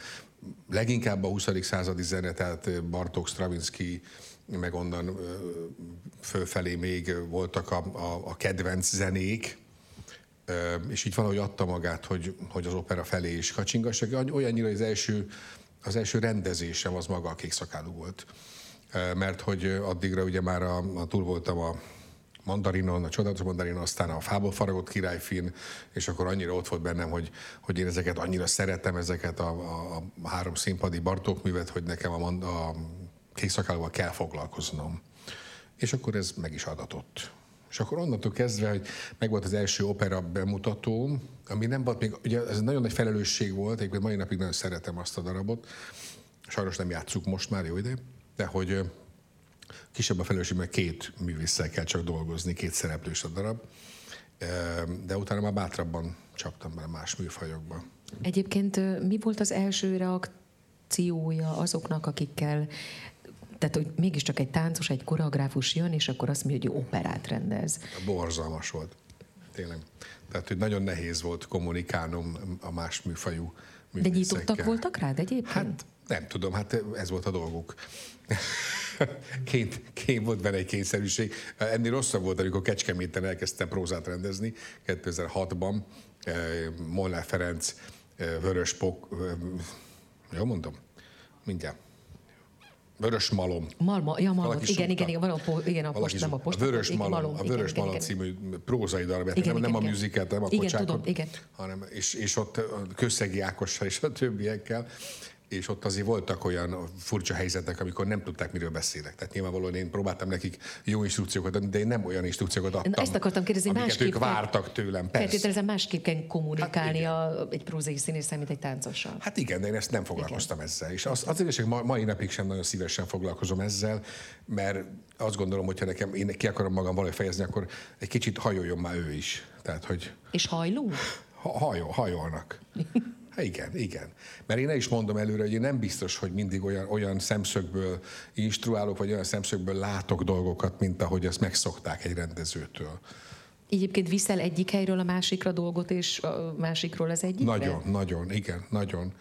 leginkább a 20. századi zene, tehát Bartók, Stravinsky, meg onnan fölfelé még voltak a, a, a kedvenc zenék, és így valahogy adta magát, hogy, hogy az opera felé is kacsingassak. Olyannyira, hogy az első, az első rendezésem az maga a kékszakálú volt. Mert hogy addigra ugye már a, a túl voltam a mandarinon, a csodálatos mandarinon, aztán a fából faragott királyfin, és akkor annyira ott volt bennem, hogy, hogy én ezeket annyira szeretem, ezeket a, a, a három színpadi Bartók művet, hogy nekem a, a kékszakálóval kell foglalkoznom. És akkor ez meg is adatott. És akkor onnantól kezdve, hogy meg volt az első opera bemutató, ami nem volt még, ugye ez nagyon nagy felelősség volt, egyébként mai napig nagyon szeretem azt a darabot, sajnos nem játszuk most már, jó ide, de hogy kisebb a felelősség, mert két művésszel kell csak dolgozni, két szereplős a darab, de utána már bátrabban csaptam bele más műfajokba. Egyébként mi volt az első reakciója azoknak, akikkel tehát, hogy mégiscsak egy táncos, egy koreográfus jön, és akkor azt mondja, hogy operát rendez. Borzalmas volt. Tényleg. Tehát, hogy nagyon nehéz volt kommunikálnom a más műfajú De nyitottak voltak rád egyébként? Hát nem tudom, hát ez volt a dolguk. <laughs> Ként, ként volt benne egy kényszerűség. Ennél rosszabb volt, amikor Kecskeméten elkezdtem prózát rendezni 2006-ban. Molnár Ferenc, Vörös Pok, jól mondom? Mindjárt. Vörös Malom. Malma, ja, Malom, igen, igen, igen, valami, igen, a post, nem a post. A Vörös Malom, malom, a Vörös igen, Malom igen, című prózai darab, nem, nem a musicalt, nem a igen, tudom, igen. hanem, és, és ott Köszegi Ákossal és a többiekkel és ott azért voltak olyan furcsa helyzetek, amikor nem tudták, miről beszélek. Tehát nyilvánvalóan én próbáltam nekik jó instrukciókat adni, de én nem olyan instrukciókat adtam, Ezt akartam kérdezni, amiket ők vártak tőlem. Persze. Feltételezem, másképp kell kommunikálni Hát a, egy prózai színésszel, mint egy táncossal. Hát igen, de én ezt nem foglalkoztam ezzel. És az, azért is, hogy ma, mai napig sem nagyon szívesen foglalkozom ezzel, mert azt gondolom, hogy ha nekem én ki akarom magam valahogy fejezni, akkor egy kicsit hajoljon már ő is. Tehát, hogy És hajlunk? ha, hajol, hajolnak. <laughs> Hát igen, igen. Mert én el is mondom előre, hogy én nem biztos, hogy mindig olyan, olyan szemszögből instruálok, vagy olyan szemszögből látok dolgokat, mint ahogy azt megszokták egy rendezőtől. Egyébként viszel egyik helyről a másikra dolgot, és a másikról az egyikre? Nagyon, nagyon, igen, nagyon.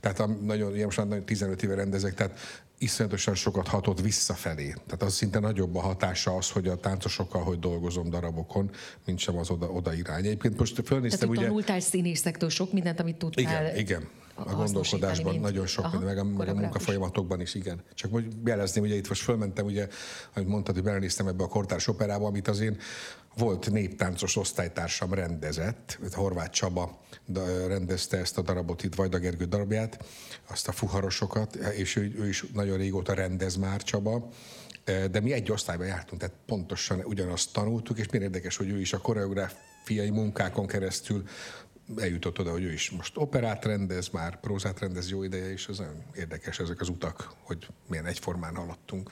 Tehát a, nagyon, ilyen most már 15 éve rendezek, tehát iszonyatosan sokat hatott visszafelé. Tehát az szinte nagyobb a hatása az, hogy a táncosokkal hogy dolgozom darabokon, mint sem az oda, oda irány. Egyébként most Tehát, fölnéztem, hogy ugye... tanultál színészektől sok mindent, amit tudtál. Igen, igen. A gondolkodásban mint- nagyon sok, Aha, meg a, meg a munkafolyamatokban is, igen. Csak hogy jelezném, ugye itt most fölmentem, ugye, amit mondtad, hogy belenéztem ebbe a kortárs operába, amit az én volt néptáncos osztálytársam rendezett, Horváth Csaba rendezte ezt a darabot itt, Vajda Gergő darabját, azt a fuharosokat, és ő, ő is nagyon régóta rendez már Csaba, de mi egy osztályba jártunk, tehát pontosan ugyanazt tanultuk, és milyen érdekes, hogy ő is a koreográfiai munkákon keresztül eljutott oda, hogy ő is most operát rendez, már prózát rendez jó ideje, és az nagyon érdekes ezek az utak, hogy milyen egyformán haladtunk.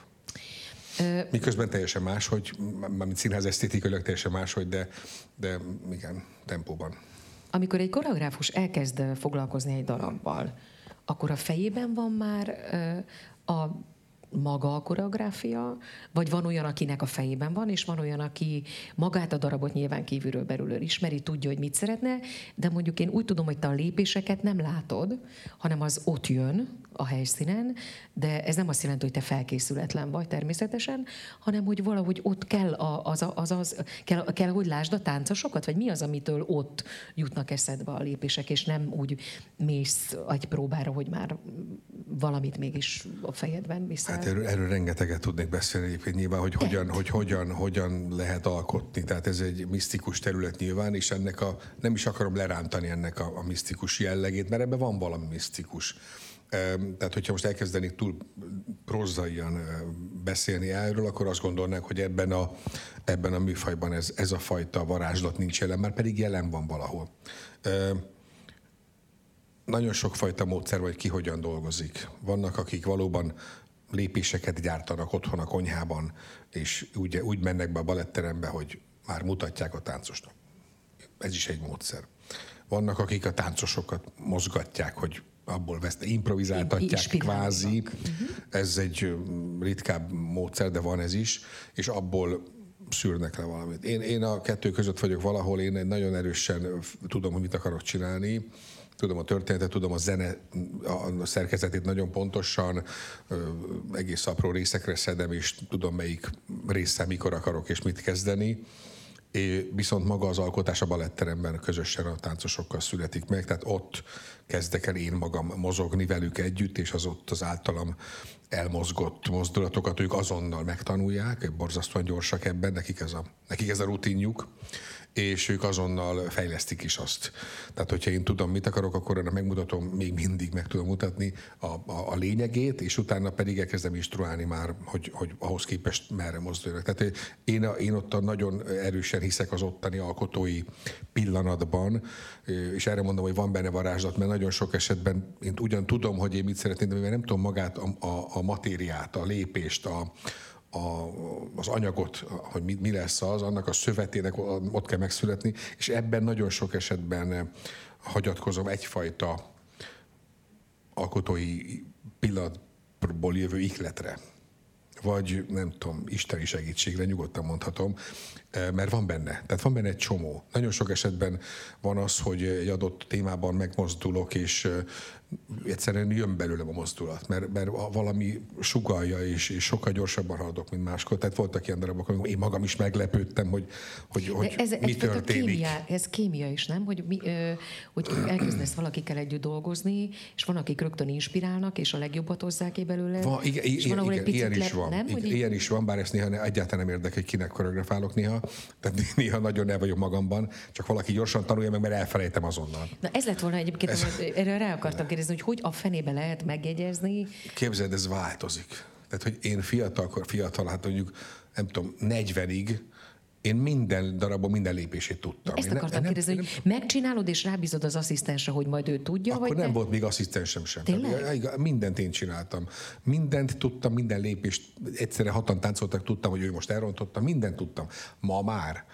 Miközben teljesen más, hogy mármint színház esztétikailag teljesen máshogy, de, de igen, tempóban. Amikor egy koreográfus elkezd foglalkozni egy darabbal, akkor a fejében van már a maga a koreográfia, vagy van olyan, akinek a fejében van, és van olyan, aki magát a darabot nyilván kívülről belülről ismeri, tudja, hogy mit szeretne, de mondjuk én úgy tudom, hogy te a lépéseket nem látod, hanem az ott jön a helyszínen, de ez nem azt jelenti, hogy te felkészületlen vagy természetesen, hanem hogy valahogy ott kell, a, az, a- az, az, kell, kell, hogy lásd a táncosokat, vagy mi az, amitől ott jutnak eszedbe a lépések, és nem úgy mész egy próbára, hogy már valamit mégis a fejedben viszel. Hát erről, erről rengeteget tudnék beszélni egyébként nyilván, hogy hogyan, hogy hogyan, hogyan lehet alkotni. Tehát ez egy misztikus terület nyilván, és ennek a, nem is akarom lerántani ennek a, a misztikus jellegét, mert ebben van valami misztikus. Tehát, hogyha most elkezdenék túl prózaian eh, beszélni erről, akkor azt gondolnák, hogy ebben a, ebben a műfajban ez, ez a fajta varázslat nincs jelen, már pedig jelen van valahol. Nagyon sokfajta módszer vagy ki hogyan dolgozik. Vannak, akik valóban lépéseket gyártanak otthon a konyhában, és úgy, úgy mennek be a baletterembe, hogy már mutatják a táncosnak. Ez is egy módszer. Vannak, akik a táncosokat mozgatják, hogy abból veszte, improvizáltatják kvázi. Ez egy ritkább módszer, de van ez is, és abból szűrnek le valamit. Én, én a kettő között vagyok valahol, én nagyon erősen tudom, hogy mit akarok csinálni, tudom a történetet, tudom a zene a szerkezetét nagyon pontosan, egész apró részekre szedem, és tudom, melyik része mikor akarok és mit kezdeni. É, viszont maga az alkotás a baletteremben közösen a táncosokkal születik meg, tehát ott kezdek el én magam mozogni velük együtt, és az ott az általam elmozgott mozdulatokat ők azonnal megtanulják, borzasztóan gyorsak ebben, nekik ez a, nekik ez a rutinjuk, és ők azonnal fejlesztik is azt. Tehát, hogyha én tudom, mit akarok, akkor ennek megmutatom, még mindig meg tudom mutatni a, a, a lényegét, és utána pedig elkezdem instruálni már, hogy, hogy ahhoz képest merre mozduljanak. Tehát én, a, én ott a nagyon erősen hiszek az ottani alkotói pillanatban, és erre mondom, hogy van benne varázslat, mert nagyon sok esetben én ugyan tudom, hogy én mit szeretném, de mivel nem tudom magát, a, a, a matériát, a lépést, a, a, az anyagot, hogy mi, mi lesz az, annak a szövetének ott kell megszületni, és ebben nagyon sok esetben hagyatkozom egyfajta alkotói pillanatból jövő ihletre vagy nem tudom, isteni segítségre nyugodtan mondhatom, eh, mert van benne. Tehát van benne egy csomó. Nagyon sok esetben van az, hogy egy adott témában megmozdulok, és egyszerűen jön belőlem a mozdulat, mert, mert valami sugalja, és, és sokkal gyorsabban haladok, mint máskor. Tehát voltak ilyen darabok, amikor én magam is meglepődtem, hogy, hogy, hogy ez mi történik. Kémia, ez kémia is, nem? Hogy, mi, ö, hogy elkezdesz valakikkel együtt dolgozni, és van, akik rögtön inspirálnak, és a legjobbat hozzák ki belőle. Van, igen, és igen, ahol igen, ilyen is van. nem? Igen, Hogy így- ilyen is van, bár ezt néha egyáltalán nem érdekel, hogy kinek koreografálok néha. Tehát néha nagyon el vagyok magamban, csak valaki gyorsan tanulja meg, mert elfelejtem azonnal. Na ez lett volna egyébként, ez... erre rá akartam kérdezni, hogy hogy a fenébe lehet megjegyezni. Képzeld, ez változik. Tehát, hogy én fiatal, fiatal, hát mondjuk, nem tudom, 40-ig, én minden darabban minden lépését tudtam. Ezt én akartam nem, kérdezni, nem, hogy megcsinálod és rábízod az asszisztensre, hogy majd ő tudja, akkor vagy nem te? volt még asszisztensem sem. Tényleg? Tehát, mindent én csináltam. Mindent tudtam, minden lépést. Egyszerre hatan táncoltak, tudtam, hogy ő most elrontotta. Mindent tudtam. Ma már.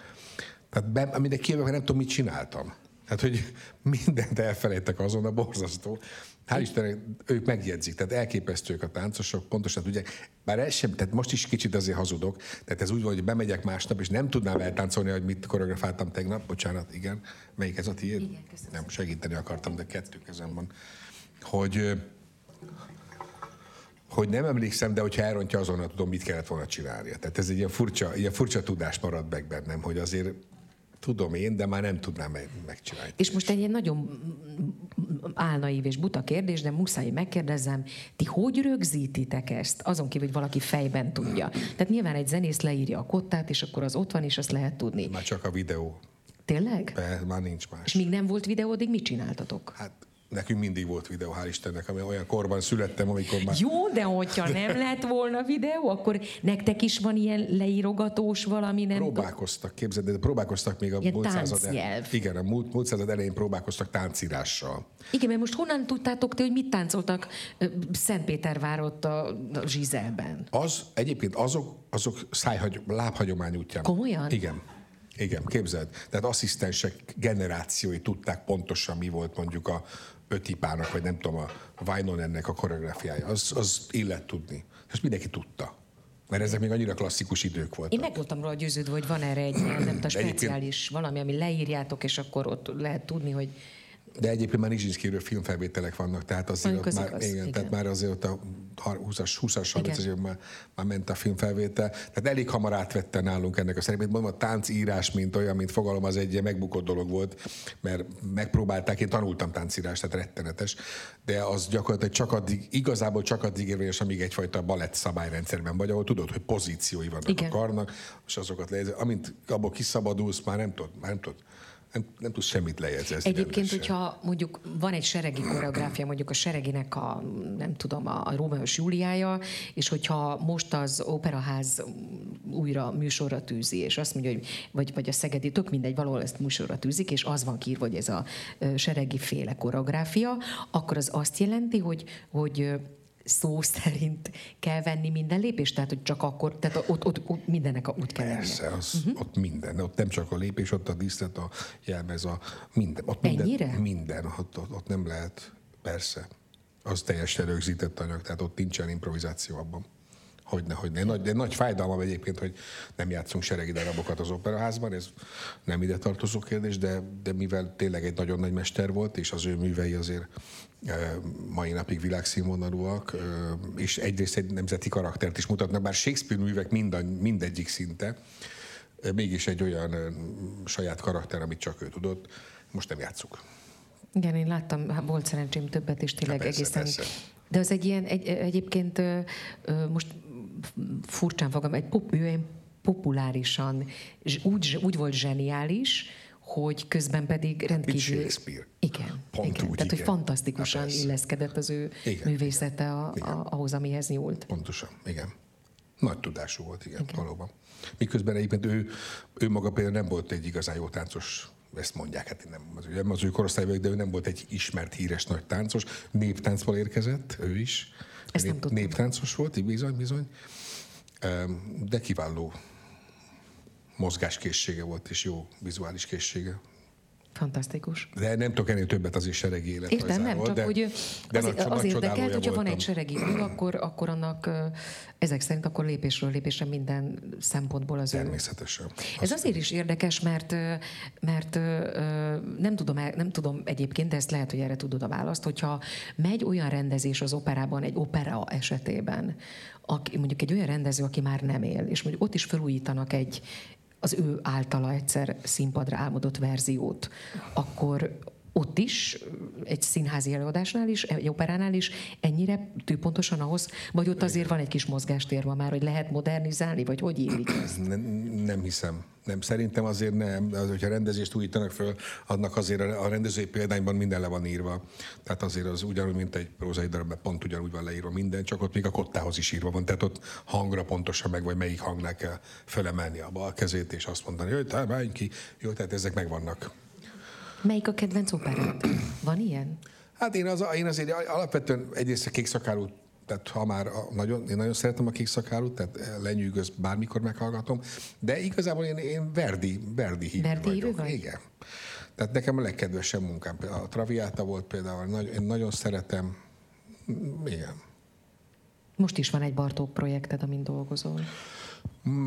Tehát be, amire kijövök, nem tudom, mit csináltam. Tehát, hogy <laughs> mindent elfelejtek azon, a borzasztó. Hál' Istennek ők megjegyzik, tehát elképesztők a táncosok, pontosan tudják. Bár ez sem, tehát most is kicsit azért hazudok, tehát ez úgy van, hogy bemegyek másnap, és nem tudnám eltáncolni, hogy mit koreografáltam tegnap. Bocsánat, igen. Melyik ez a tiéd? Igen, köszönöm. Nem, segíteni akartam, de kettő kezem van. Hogy, hogy nem emlékszem, de hogyha elrontja, azonnal tudom, mit kellett volna csinálnia. Tehát ez egy ilyen furcsa, ilyen furcsa tudás maradt meg bennem, hogy azért tudom én, de már nem tudnám meg- megcsinálni. És most egy ilyen nagyon álnaív és buta kérdés, de muszáj megkérdezzem, ti hogy rögzítitek ezt? Azon kívül, hogy valaki fejben tudja. Tehát nyilván egy zenész leírja a kottát, és akkor az ott van, és azt lehet tudni. Már csak a videó. Tényleg? Be, már nincs És más. míg nem volt videó, addig mit csináltatok? Hát nekünk mindig volt videó, hál' Istennek, ami olyan korban születtem, amikor már... Jó, de hogyha nem lett volna videó, akkor nektek is van ilyen leírogatós valami, nem. Próbálkoztak, képzeld, de próbálkoztak még a Ilyen múlt század, táncnyelv. igen, a múlt, múlt század elején próbálkoztak táncírással. Igen, mert most honnan tudtátok ti, hogy mit táncoltak ö, Szentpétervár ott a, a Zsizelben? Az egyébként azok, azok szájhagy, lábhagyomány útján. Komolyan? Igen. Igen, képzeld. Tehát asszisztensek generációi tudták pontosan, mi volt mondjuk a ötipának, vagy nem tudom, a Vainonennek a koreográfiája. Az, az illet tudni. És mindenki tudta. Mert ezek még annyira klasszikus idők voltak. Én meg voltam róla győződve, hogy van erre egy nem tudom, speciális valami, ami leírjátok, és akkor ott lehet tudni, hogy De egyébként már Nizsinszkiről filmfelvételek vannak, tehát azért Mondjuk ott az már, igaz, igen, igen. tehát már azért ott a 20-as, 20-as, 30-as Igen. évben már, már ment a filmfelvétel. Tehát elég hamar átvette nálunk ennek a szerepét. Mondom, a táncírás, mint olyan, mint fogalom, az egy megbukott dolog volt, mert megpróbálták, én tanultam táncírást, tehát rettenetes, de az gyakorlatilag csak addig, igazából csak addig érvényes, amíg egyfajta balett szabályrendszerben vagy, ahol tudod, hogy pozíciói vannak Igen. a karnak, és azokat lejegyzel. Amint abból kiszabadulsz, már nem tudod, már nem tudod, nem, nem tudsz semmit lejegyzezni. Egyébként, hogyha mondjuk van egy seregi koreográfia, mondjuk a sereginek a, nem tudom, a, a Rómeós Júliája, és hogyha most az Operaház újra műsorra tűzi, és azt mondja, hogy vagy, vagy a Szegedi, tök mindegy, valahol ezt műsorra tűzik, és az van kiírva, hogy ez a seregi féle koreográfia, akkor az azt jelenti, hogy, hogy szó szerint kell venni minden lépést, tehát hogy csak akkor, tehát ott, ott, ott mindennek a, úgy kell. Persze, az, uh-huh. ott minden. Ott nem csak a lépés, ott a díszlet, a jelmez, a minden. Ott minden, Ennyire? Minden. Ott, ott, ott nem lehet, persze. Az teljesen rögzített anyag, tehát ott nincsen improvizáció abban. Hogyne, hogyne. Nagy, de nagy fájdalmam egyébként, hogy nem játszunk seregi darabokat az operaházban, ez nem ide tartozó kérdés, de, de mivel tényleg egy nagyon nagy mester volt, és az ő művei azért mai napig világszínvonalúak, és egyrészt egy nemzeti karaktert is mutatnak, bár Shakespeare művek minden, mindegyik szinte, mégis egy olyan saját karakter, amit csak ő tudott, most nem játszuk. Igen, én láttam, hát volt szerencsém többet, és tényleg Há, persze, egészen... persze. De az egy ilyen, egy, egyébként ö, ö, most furcsán fogom, egy pop, ő egy populárisan, úgy, úgy volt zseniális, hogy közben pedig rendkívül... Shakespeare. Igen. Pont igen. úgy, Tehát, hogy igen. fantasztikusan Há, persze. illeszkedett az ő Igen, művészete a, igen. a, ahhoz, amihez nyúlt. Pontosan, igen. Nagy tudású volt, igen, igen. valóban. Miközben egyébként ő, ő maga például nem volt egy igazán jó táncos, ezt mondják, hát nem az, ő- az ő korosztály vagyok, de ő nem volt egy ismert, híres nagy táncos. Néptáncból érkezett, ő is. Ezt nem tudtam. Néptáncos volt, bizony, bizony. De kiváló mozgáskészsége volt, és jó vizuális készsége. Fantasztikus. De nem tudok ennél többet azért seregi Értem, életrajzáról. nem, csak de, hogy de az, nagy- az, az érdekelt, hogyha van egy seregi mű, akkor, akkor annak ezek szerint akkor lépésről lépésre minden szempontból az ő Természetesen. Ez azért is érdekes, mert, mert nem tudom, nem tudom egyébként, de ezt lehet, hogy erre tudod a választ, hogyha megy olyan rendezés az operában, egy opera esetében, aki, mondjuk egy olyan rendező, aki már nem él, és mondjuk ott is felújítanak egy az ő általa egyszer színpadra álmodott verziót, akkor ott is, egy színházi előadásnál is, egy operánál is ennyire tűpontosan ahhoz, vagy ott azért van egy kis mozgástér ma már, hogy lehet modernizálni, vagy hogy <clears throat> ezt? Nem, nem hiszem. Nem, szerintem azért nem. Az, hogyha rendezést újítanak föl, annak azért a rendezői példányban minden le van írva. Tehát azért az ugyanúgy, mint egy prózai darabban, pont ugyanúgy van leírva minden, csak ott még a kottához is írva van. Tehát ott hangra pontosan meg, vagy melyik hangnál kell felemelni a bal kezét, és azt mondani, hogy te ki. Jó, tehát ezek megvannak. Melyik a kedvenc operát? Van ilyen? Hát én, az, én azért alapvetően egyrészt a kék szakálú tehát ha már a, nagyon, én nagyon szeretem a kék szakálút, tehát lenyűgöz, bármikor meghallgatom, de igazából én, én Verdi, Verdi hívő Verdi vagyok. vagy? Igen. Tehát nekem a legkedvesebb munkám. A Traviata volt például, én nagyon szeretem. Igen. Most is van egy Bartók projekted, amin dolgozol.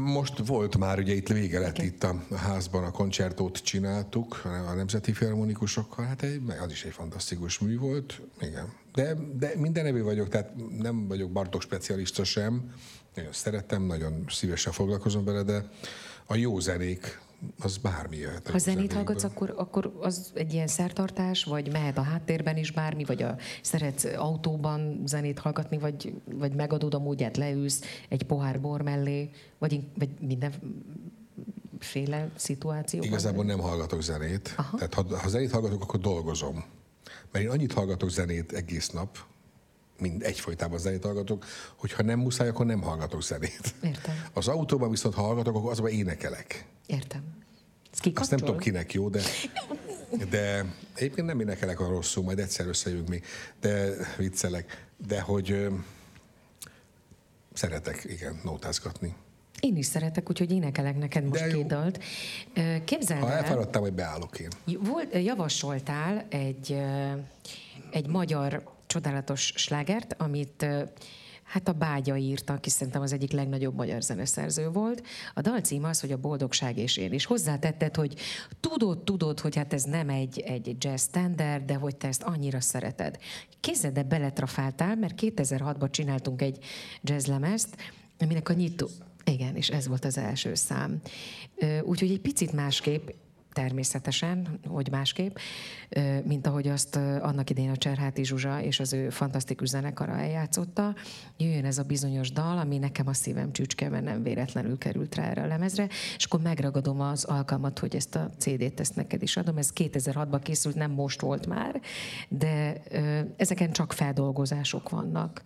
Most volt már, ugye itt vége lett okay. itt a házban, a koncertót csináltuk a Nemzeti Filharmonikusokkal, hát egy, az is egy fantasztikus mű volt, igen. De, de minden evő vagyok, tehát nem vagyok Bartók specialista sem, nagyon szeretem, nagyon szívesen foglalkozom vele, de a jó zenék az bármi jöhet. Ha zenét hallgatsz, akkor, akkor az egy ilyen szertartás, vagy mehet a háttérben is bármi, vagy a, szeretsz autóban zenét hallgatni, vagy, vagy megadod a módját, leülsz egy pohár bor mellé, vagy, vagy mindenféle szituációban? Igazából nem hallgatok zenét. Aha. Tehát ha, ha zenét hallgatok, akkor dolgozom. Mert én annyit hallgatok zenét egész nap, mind egyfolytában zenét hallgatok, hogyha nem muszáj, akkor nem hallgatok zenét. Értem. Az autóban viszont hallgatok, akkor azban énekelek. Értem. Azt nem tudom kinek jó, de, de egyébként nem énekelek a rosszul, majd egyszer összejövünk mi, de viccelek. De hogy ö, szeretek, igen, nótázgatni. Én is szeretek, úgyhogy énekelek neked most De két dalt. Képzeld Ha elfáradtam, hogy beállok én. Volt, javasoltál egy, egy magyar csodálatos slágert, amit Hát a Bágya írta, aki szerintem az egyik legnagyobb magyar zeneszerző volt. A dal címe az, hogy a boldogság és én. És hozzátetted, hogy tudod, tudod, hogy hát ez nem egy, egy jazz standard, de hogy te ezt annyira szereted. Kézzel beletrafáltál, mert 2006-ban csináltunk egy jazzlemezt, aminek a nyitó... Igen, és ez volt az első szám. Úgyhogy egy picit másképp, természetesen, hogy másképp, mint ahogy azt annak idején a Cserháti Zsuzsa és az ő fantasztikus zenekara eljátszotta. Jöjjön ez a bizonyos dal, ami nekem a szívem csücske, mert nem véletlenül került rá erre a lemezre, és akkor megragadom az alkalmat, hogy ezt a CD-t ezt neked is adom. Ez 2006-ban készült, nem most volt már, de ezeken csak feldolgozások vannak.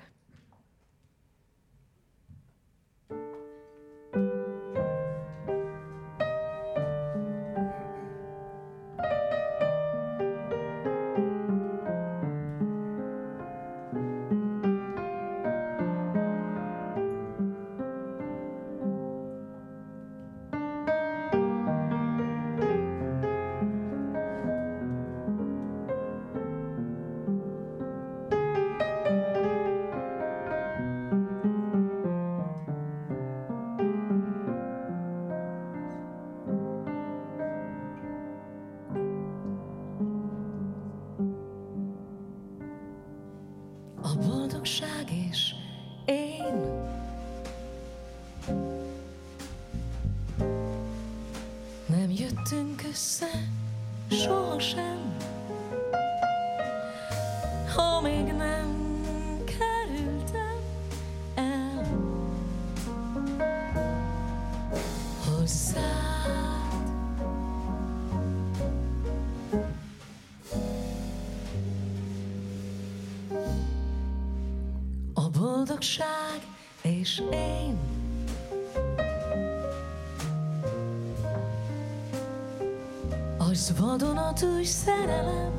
Boldogság és én. Az vadonatúj szerelem,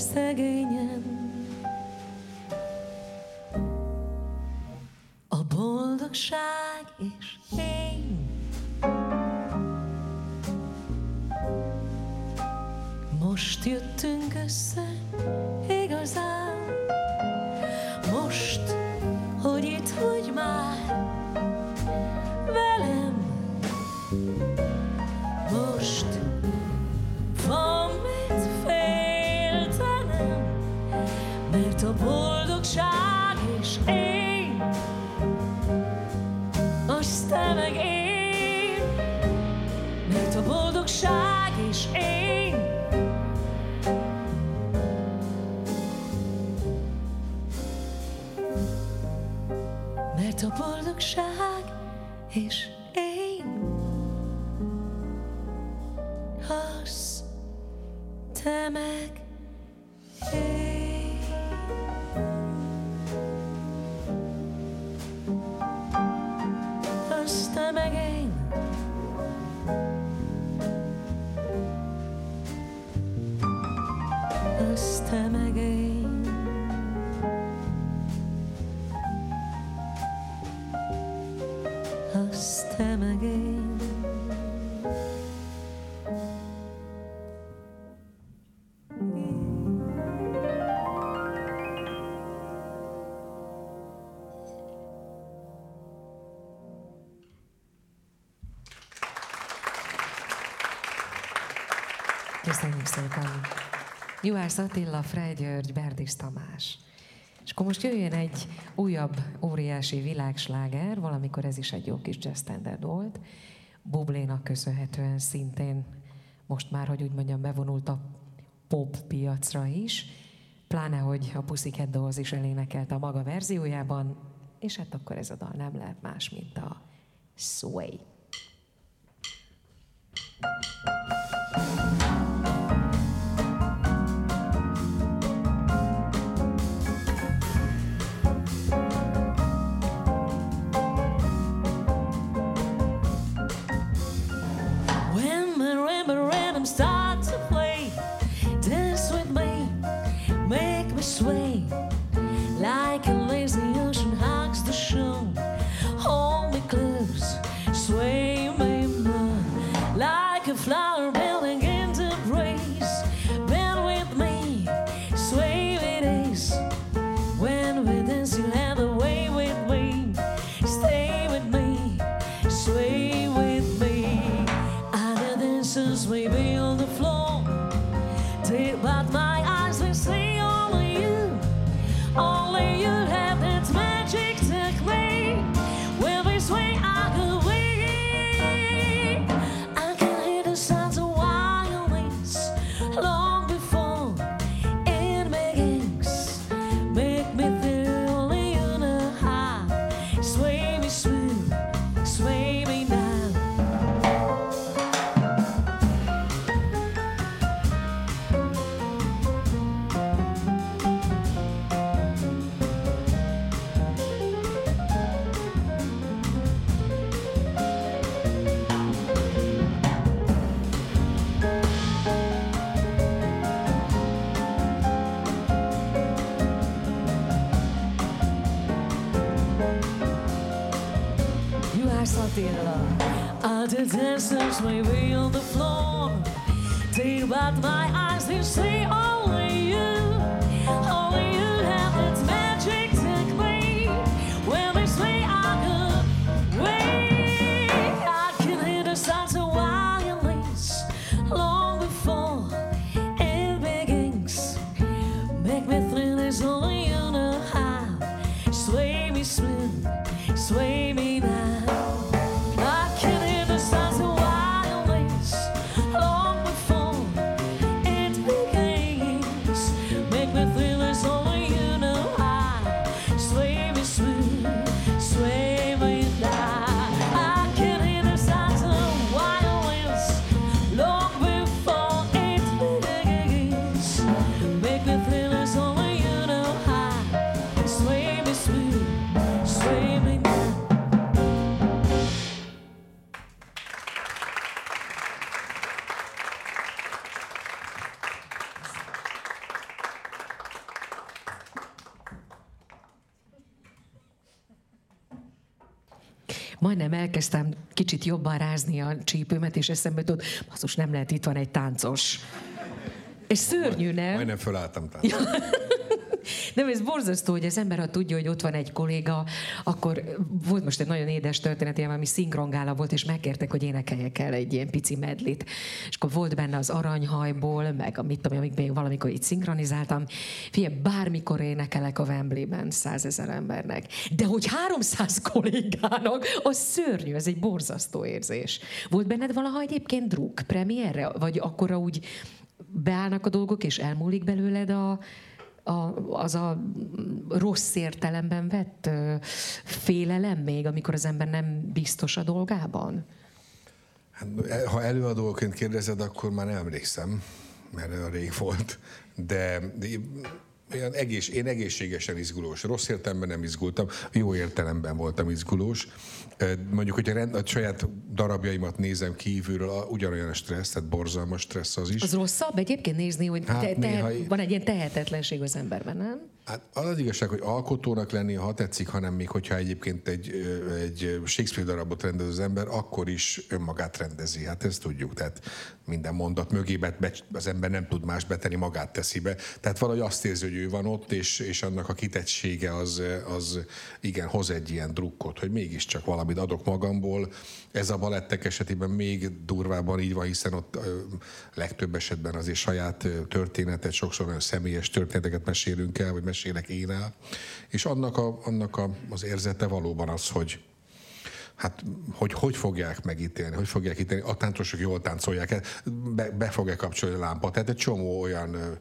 szegényen. A boldogság és én Most jöttünk össze, Juhász Attila, Frey György, Berdis Tamás. És akkor most jöjjön egy újabb óriási világsláger, valamikor ez is egy jó kis jazz standard volt. Bublénak köszönhetően szintén most már, hogy úgy mondjam, bevonult a pop piacra is, pláne, hogy a Pussycat Dolls is elénekelte a maga verziójában, és hát akkor ez a dal nem lehet más, mint a Sway. thank you elkezdtem kicsit jobban rázni a csípőmet, és eszembe jutott, basszus, nem lehet, itt van egy táncos. És szörnyű, nem? Majdnem fölálltam <laughs> táncolni. Nem, ez borzasztó, hogy az ember, ha tudja, hogy ott van egy kolléga, akkor volt most egy nagyon édes történet, ilyen valami szinkrongála volt, és megkértek, hogy énekeljek el egy ilyen pici medlit. És akkor volt benne az aranyhajból, meg a mit tudom, amíg még valamikor itt szinkronizáltam. Figyelj, bármikor énekelek a Wembley-ben százezer embernek. De hogy 300 kollégának, az szörnyű, ez egy borzasztó érzés. Volt benned valaha egyébként druk premierre? Vagy akkora úgy beállnak a dolgok, és elmúlik belőled a, a, az a rossz értelemben vett félelem még, amikor az ember nem biztos a dolgában? Hát, ha előadóként kérdezed, akkor már nem emlékszem, mert olyan rég volt. De olyan egész, én egészségesen izgulós. Rossz értelemben nem izgultam, jó értelemben voltam izgulós. Mondjuk, hogyha rend, a saját darabjaimat nézem kívülről, a- ugyanolyan a stressz, tehát borzalmas stressz az is. Az rosszabb egyébként nézni, hogy Hát te, te, néha- van egy ilyen tehetetlenség az emberben, nem? Hát az az igazság, hogy alkotónak lenni, ha tetszik, hanem még hogyha egyébként egy, egy Shakespeare darabot rendez az ember, akkor is önmagát rendezi. Hát ezt tudjuk. Tehát minden mondat mögé be, be- az ember nem tud más betenni, magát teszi be. Tehát valahogy azt érzi, hogy ő van ott, és, és annak a kitettsége az, az igen, hoz egy ilyen drukkot, hogy mégiscsak valamit adok magamból. Ez a balettek esetében még durvábban így van, hiszen ott ö, legtöbb esetben azért saját ö, történetet, sokszor olyan személyes történeteket mesélünk el, vagy mesélek én el. És annak, a, annak a, az érzete valóban az, hogy Hát, hogy hogy fogják megítélni, hogy fogják ítélni, a táncosok jól táncolják, be, be fog-e kapcsolni a lámpa. Tehát egy csomó olyan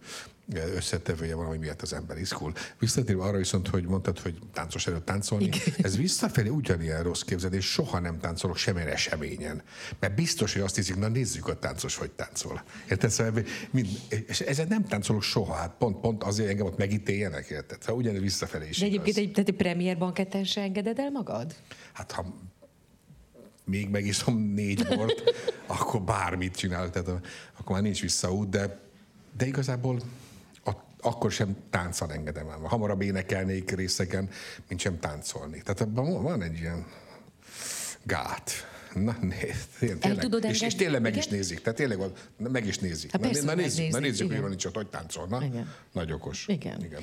összetevője van, ami miatt az ember izgul. Visszatérve arra viszont, hogy mondtad, hogy táncos előtt táncolni, Igen. <laughs> ez visszafelé ugyanilyen rossz képzelés, soha nem táncolok semmilyen eseményen. Mert biztos, hogy azt hiszik, na nézzük a táncos, hogy táncol. Érted? Szóval, mind, és ezzel nem táncolok soha, hát pont, pont azért engem ott megítéljenek, érted? Szóval ugyanez visszafelé is De egyébként igaz. egy, tehát egy premier banketten se engeded el magad? Hát ha még megiszom négy bort, <laughs> akkor bármit csinálok, tehát akkor már nincs visszaút, de, de igazából akkor sem tánccal engedem el. Hamarabb énekelnék részeken, mint sem táncolni. Tehát abban van- egy ilyen gát. Na, nézd, tényleg. tudod és, és tényleg meg is Igen? nézik. Tehát tényleg van, meg is nézik. Hát na, persze, na, nézzük, na megnézik, nézzük, hogy van itt, csak hogy táncol. Na, Igen. nagy okos. Igen. igen.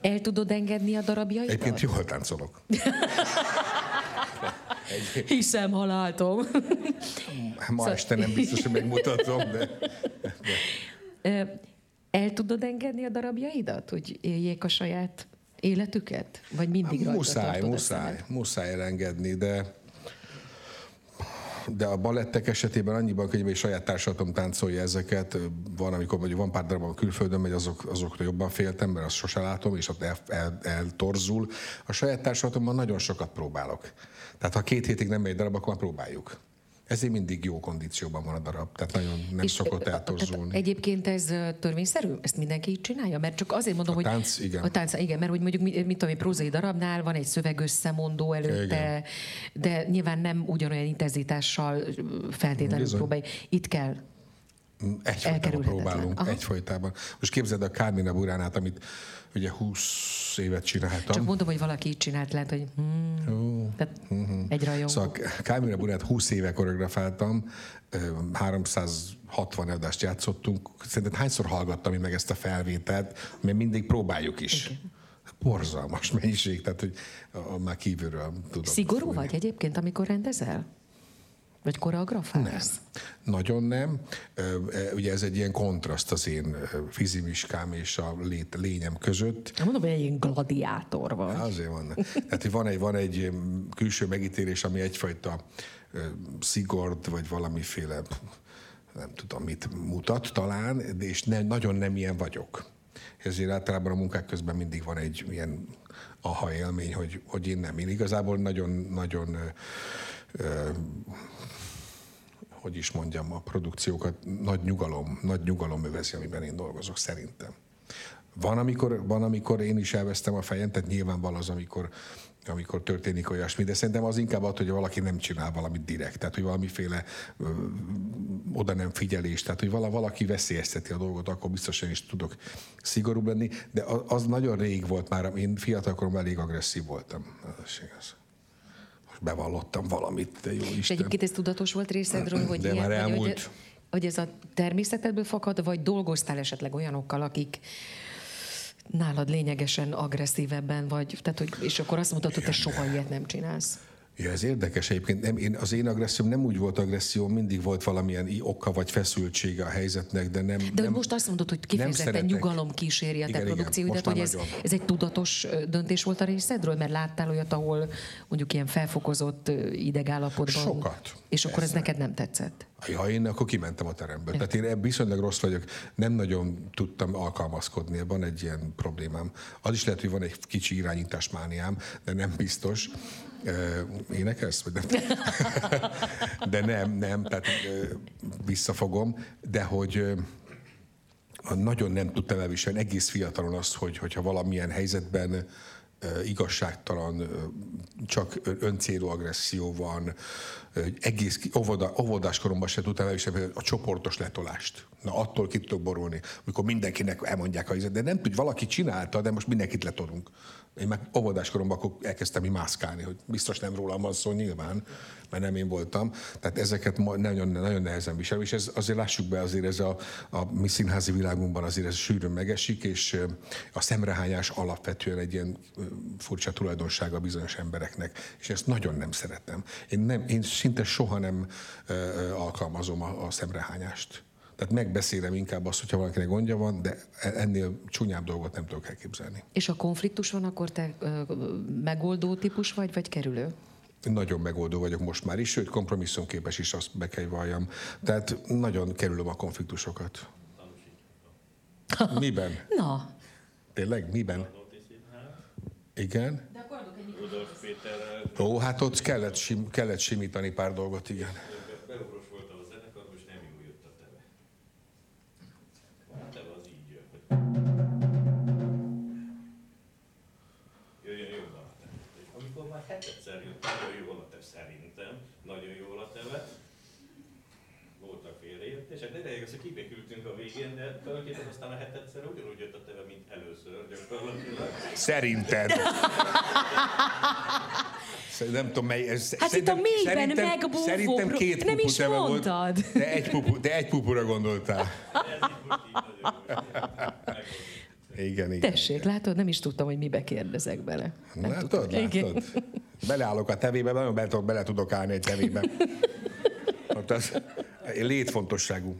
El tudod engedni a darabjaidat? Egyébként jól táncolok. <laughs> Hiszem, ha látom. Ma Szóval- este nem biztos, hogy megmutatom, de... Ö, El tudod engedni a darabjaidat, hogy éljék a saját életüket? Vagy mindig Hát Muszáj, a muszáj, muszáj elengedni, de de a balettek esetében annyiban, hogy egy saját társadatom táncolja ezeket, van, amikor mondjuk van pár darab, ahol külföldön megy, azok, azokra jobban féltem, mert azt sose látom, és ott el, el, eltorzul. A saját társadatomban nagyon sokat próbálok. Tehát ha két hétig nem megy darab, akkor már próbáljuk. Ezért mindig jó kondícióban van a darab, tehát nagyon nem És, szokott eltorzulni. Egyébként ez törvényszerű? Ezt mindenki így csinálja? Mert csak azért mondom, A hogy... tánc, igen. A tánc, igen, mert hogy mondjuk, mit, tudom, egy prózai darabnál van egy szövegösszemondó előtte, Igen. de nyilván nem ugyanolyan intenzitással feltétlenül Bizony. próbálj. Itt kell. Egyfolytában próbálunk, Aha. egyfolytában. Most képzeld a Kármina Buránát, amit ugye 20 évet csináltam. Csak mondom, hogy valaki így csinált, lehet, hogy hmm, tehát egy rajongó. Szóval Kálmina Burát 20 éve koreografáltam, ö, 360 adást játszottunk. Szerinted hányszor hallgattam én meg ezt a felvételt, mert mindig próbáljuk is. Borzalmas mennyiség, tehát hogy már kívülről tudom. Szigorú fújni. vagy egyébként, amikor rendezel? Vagy koreografálsz? Nagyon nem. Ö, ö, Ugye ez egy ilyen kontraszt az én fizimiskám és a lét, lényem között. Nem mondom, hogy egy ilyen gladiátor vagy. Azért van. Tehát van egy, van egy külső megítélés, ami egyfajta szigord, vagy valamiféle nem tudom mit mutat talán, és ne, nagyon nem ilyen vagyok. Ezért általában a munkák közben mindig van egy ilyen aha élmény, hogy, hogy én nem. Én igazából nagyon-nagyon hogy is mondjam, a produkciókat nagy nyugalom, nagy nyugalom övezi, amiben én dolgozok, szerintem. Van amikor, van, amikor én is elvesztem a fejem, tehát nyilván van az, amikor, amikor történik olyasmi, de szerintem az inkább az, hogy valaki nem csinál valamit direkt, tehát hogy valamiféle ö, oda nem figyelés, tehát hogy vala, valaki veszélyezteti a dolgot, akkor biztosan is tudok szigorúbb lenni, de az, az nagyon rég volt már, én fiatalkoromban elég agresszív voltam. Ez is igaz. Bevallottam valamit, de jó És Isten. egyébként ez tudatos volt részedről, hogy, De ilyen, már elmúlt. hogy, hogy ez a természetedből fakad, vagy dolgoztál esetleg olyanokkal, akik nálad lényegesen agresszívebben vagy, tehát, hogy, és akkor azt mondtad, hogy te soha ilyet nem csinálsz. Ja, ez érdekes egyébként. Nem, én, az én agresszióm nem úgy volt agresszió, mindig volt valamilyen oka vagy feszültsége a helyzetnek, de nem... De nem, most azt mondod, hogy kifejezetten nyugalom kíséri a te produkcióidat, hogy ez, ez egy tudatos döntés volt a részedről, mert láttál olyat, ahol mondjuk ilyen felfokozott idegállapotban. Sokat. És akkor ez Persze. neked nem tetszett. Ha én, akkor kimentem a teremből. Tehát én viszonylag rossz vagyok, nem nagyon tudtam alkalmazkodni, van egy ilyen problémám. Az is lehet, hogy van egy kicsi irányításmániám, de nem biztos. Énekelsz? Vagy nem? <laughs> De nem, nem, tehát visszafogom, de hogy nagyon nem tudtam elviselni egész fiatalon azt, hogy, hogyha valamilyen helyzetben igazságtalan, csak öncélú agresszió van, egész óvoda, óvodás koromban sem tudtam elviselni a csoportos letolást. Na attól ki tudok borulni, amikor mindenkinek elmondják a helyzet, de nem tud, valaki csinálta, de most mindenkit letolunk. Én már óvodás koromban akkor elkezdtem mászkálni, hogy biztos nem rólam van szó nyilván, mert nem én voltam. Tehát ezeket nagyon, nagyon nehezen viselem, és ez azért lássuk be, azért ez a, a mi színházi világunkban azért ez sűrűn megesik, és a szemrehányás alapvetően egy ilyen furcsa tulajdonsága bizonyos embereknek, és ezt nagyon nem szeretem. Én, nem, én szinte soha nem ö, ö, alkalmazom a, a szemrehányást. Tehát megbeszélem inkább azt, hogyha valakinek gondja van, de ennél csúnyább dolgot nem tudok elképzelni. És ha konfliktus van, akkor te ö, megoldó típus vagy, vagy kerülő? Nagyon megoldó vagyok most már is, sőt kompromisszumképes is, azt be kell valljam. Tehát nagyon kerülöm a konfliktusokat. Miben? <laughs> Na, Tényleg? Miben? Igen? Rudolf Péterrel Ó, hát ott kellett, sim, kellett simítani pár dolgot, igen. De tulajdonképpen aztán a hetedszer ugyanúgy jött a teve, mint először gyakorlatilag. Szerinted. Nem tudom, mely ez. Hát itt a mélyben szerintem, megbúvó Szerintem két nem is teve mondtad. Volt, de egy, pupu, de egy pupura gondoltál. Igen, igen. tessék, látod, nem is tudtam, hogy mibe kérdezek bele. Nem Látod, tudtam. Igen. látod? Beleállok a tevébe, nagyon bele tudok, bele tudok állni egy tevébe. Ott az létfontosságú.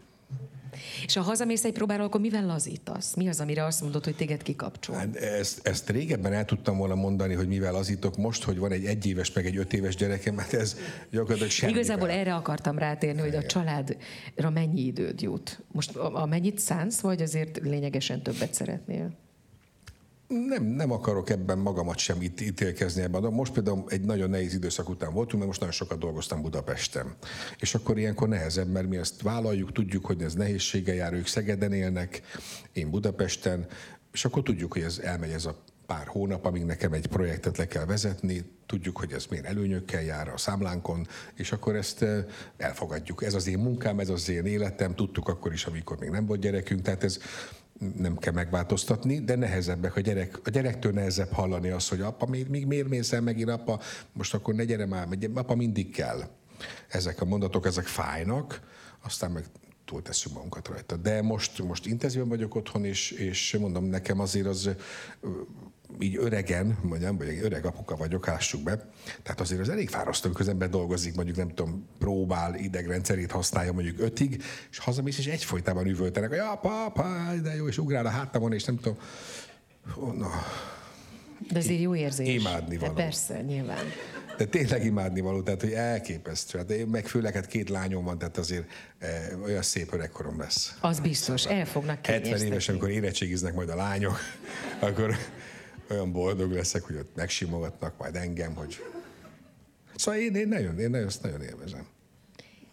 És ha hazamész egy próbára, akkor mivel lazítasz? Mi az, amire azt mondod, hogy téged kikapcsol? Hát ezt, ezt régebben el tudtam volna mondani, hogy mivel azítok most, hogy van egy egyéves meg egy öt éves gyerekem, hát ez gyakorlatilag semmi. Igazából erre akartam rátérni, hogy a családra mennyi időd jut. Most a, a mennyit szánsz, vagy azért lényegesen többet szeretnél? Nem, nem akarok ebben magamat sem itt ítélkezni ebben. De most például egy nagyon nehéz időszak után voltunk, mert most nagyon sokat dolgoztam Budapesten. És akkor ilyenkor nehezebb, mert mi ezt vállaljuk, tudjuk, hogy ez nehézséggel jár, ők Szegeden élnek, én Budapesten, és akkor tudjuk, hogy ez elmegy ez a pár hónap, amíg nekem egy projektet le kell vezetni, tudjuk, hogy ez milyen előnyökkel jár a számlánkon, és akkor ezt eh, elfogadjuk. Ez az én munkám, ez az én életem, tudtuk akkor is, amikor még nem volt gyerekünk, tehát ez nem kell megváltoztatni, de nehezebbek a gyerek. A gyerektől nehezebb hallani azt, hogy apa, még, még miért mész el megint, apa, most akkor ne gyere már, apa mindig kell. Ezek a mondatok, ezek fájnak, aztán meg túltesszük magunkat rajta. De most, most intenzíven vagyok otthon, és, és mondom, nekem azért az így öregen, mondjam, vagy öreg apuka vagyok, ássuk be. Tehát azért az elég fárasztó, amikor az ember dolgozik, mondjuk nem tudom, próbál, idegrendszerét használja mondjuk ötig, és hazamész, és egyfolytában üvöltenek, hogy apa, apa, de jó, és ugrál a hátamon, és nem tudom. Oh, no. De azért jó érzés. Imádni való. De persze, nyilván. De tényleg imádni való, tehát hogy elképesztő. Hát én meg főleg hát két lányom van, tehát azért e, olyan szép öregkorom lesz. Az biztos, el fognak 70 éves, amikor érettségiznek majd a lányok, <laughs> akkor olyan boldog leszek, hogy ott megsimogatnak majd engem, hogy... Szóval én, én nagyon, én nagyon, ezt nagyon élvezem.